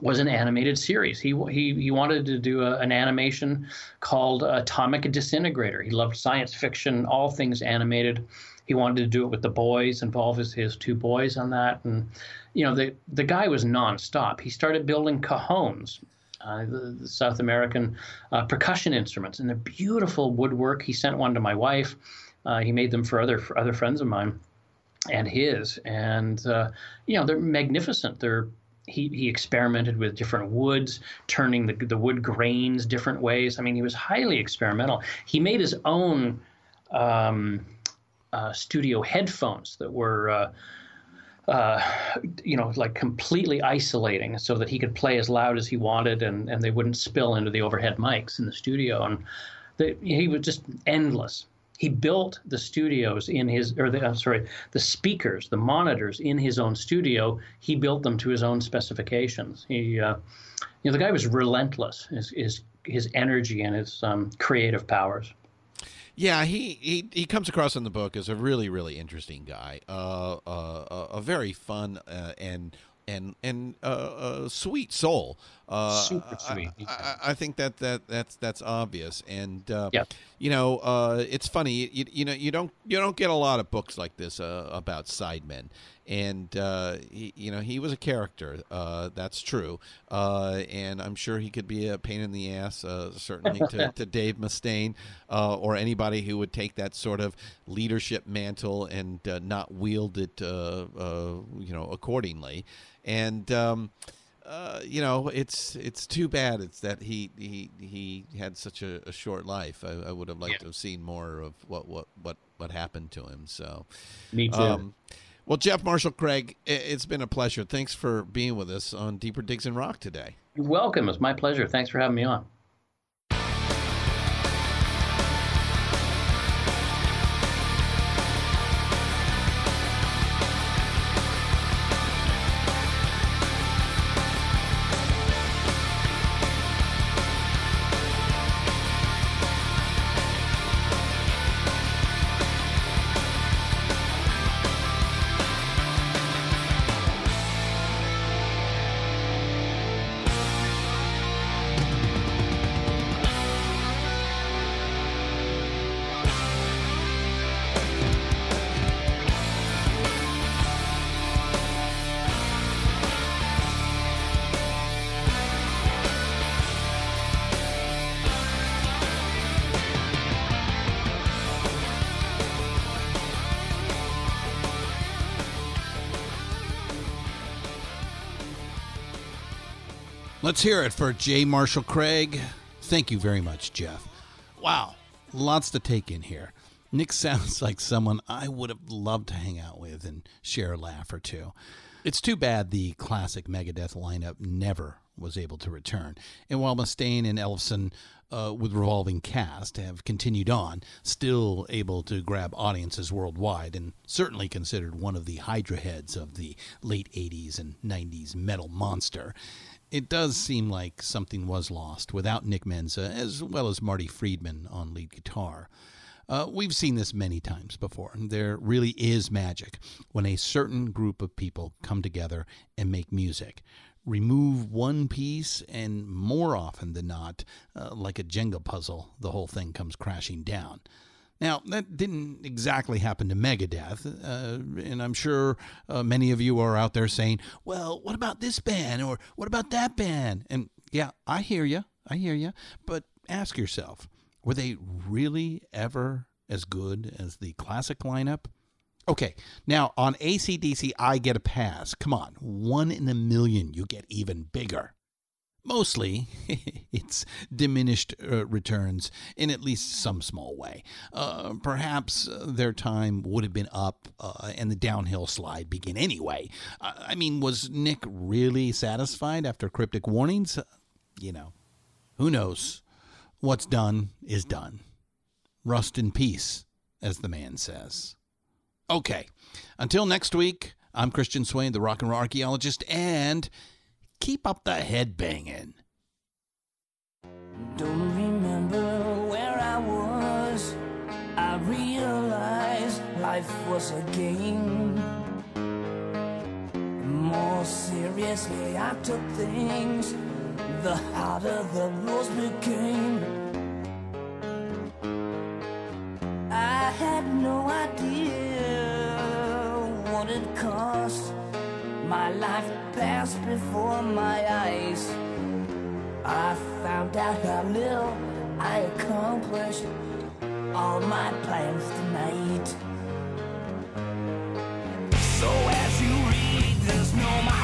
was an animated series. He he he wanted to do a, an animation called Atomic Disintegrator. He loved science fiction, all things animated. He wanted to do it with the boys, involve his, his two boys on that, and you know the the guy was nonstop. He started building cajones, uh, the, the South American uh, percussion instruments, and they're beautiful woodwork. He sent one to my wife. Uh, he made them for other for other friends of mine and his, and uh, you know they're magnificent. They're he, he experimented with different woods, turning the, the wood grains different ways. I mean, he was highly experimental. He made his own um, uh, studio headphones that were, uh, uh, you know, like completely isolating so that he could play as loud as he wanted and, and they wouldn't spill into the overhead mics in the studio. And he was just endless. He built the studios in his, or the, I'm sorry, the speakers, the monitors in his own studio. He built them to his own specifications. He, uh, you know, the guy was relentless. His his, his energy and his um, creative powers. Yeah, he, he he comes across in the book as a really really interesting guy, uh, uh, a, very fun uh, and and and uh, a sweet soul. Uh, Super sweet. I, I, I think that, that that's that's obvious, and uh, Yeah. you know, uh, it's funny. You, you know, you don't you don't get a lot of books like this uh, about sidemen, and uh, he, you know, he was a character. Uh, that's true, uh, and I'm sure he could be a pain in the ass, uh, certainly to, [LAUGHS] to Dave Mustaine uh, or anybody who would take that sort of leadership mantle and uh, not wield it, uh, uh, you know, accordingly. And um, uh, you know, it's it's too bad. It's that he he he had such a, a short life. I, I would have liked Yeah. to have seen more of what what what what happened to him. So, Me too. um, well, Jeff Marshall Craig, it's been a pleasure. Thanks for being with us on Deeper Digs in Rock today. You're welcome. It's my pleasure. Thanks for having me on. Let's hear it for J. Marshall Craig. Thank you very much, Jeff. Wow, lots to take in here. Nick [LAUGHS] sounds like someone I would have loved to hang out with and share a laugh or two. It's too bad the classic Megadeth lineup never was able to return. And while Mustaine and Ellefson, uh, with revolving cast, have continued on, still able to grab audiences worldwide, and certainly considered one of the Hydra heads of the late 80s and 90s metal monster, it does seem like something was lost without Nick Menza, as well as Marty Friedman on lead guitar. Uh, we've seen this many times before. There really is magic when a certain group of people come together and make music. Remove one piece, and more often than not, uh, like a Jenga puzzle, the whole thing comes crashing down. Now, that didn't exactly happen to Megadeth, uh, and I'm sure uh, many of you are out there saying, well, what about this band or what about that band? And yeah, I hear you. I hear you. But ask yourself, were they really ever as good as the classic lineup? Okay, now on ACDC, I get a pass. Come on, one in a million, you get even bigger. Mostly, [LAUGHS] it's diminished uh, returns in at least some small way. Uh, perhaps uh, their time would have been up uh, and the downhill slide begin anyway. I mean, was Nick really satisfied after Cryptic Writings? You know, who knows? What's done is done. Rust in peace, as the man says. Okay, until next week, I'm Christian Swain, the rock and roll archaeologist, and keep up the head banging. Don't remember where I was. I realized life was a game. More seriously, I took things, the harder the rules became. I had no idea what it cost. My life passed before my eyes. I found out how little I accomplished all my plans tonight. So as you read, there's no my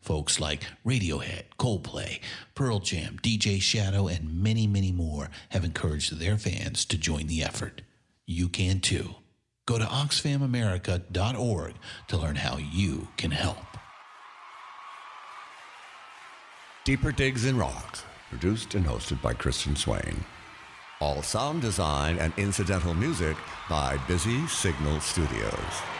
Folks like Radiohead, Coldplay, Pearl Jam, DJ Shadow, and many, many more have encouraged their fans to join the effort. You can too. Go to oxfamamerica.org to learn how you can help. Deeper Digs in Rock, produced and hosted by Christian Swain. All sound design and incidental music by Busy Signal Studios.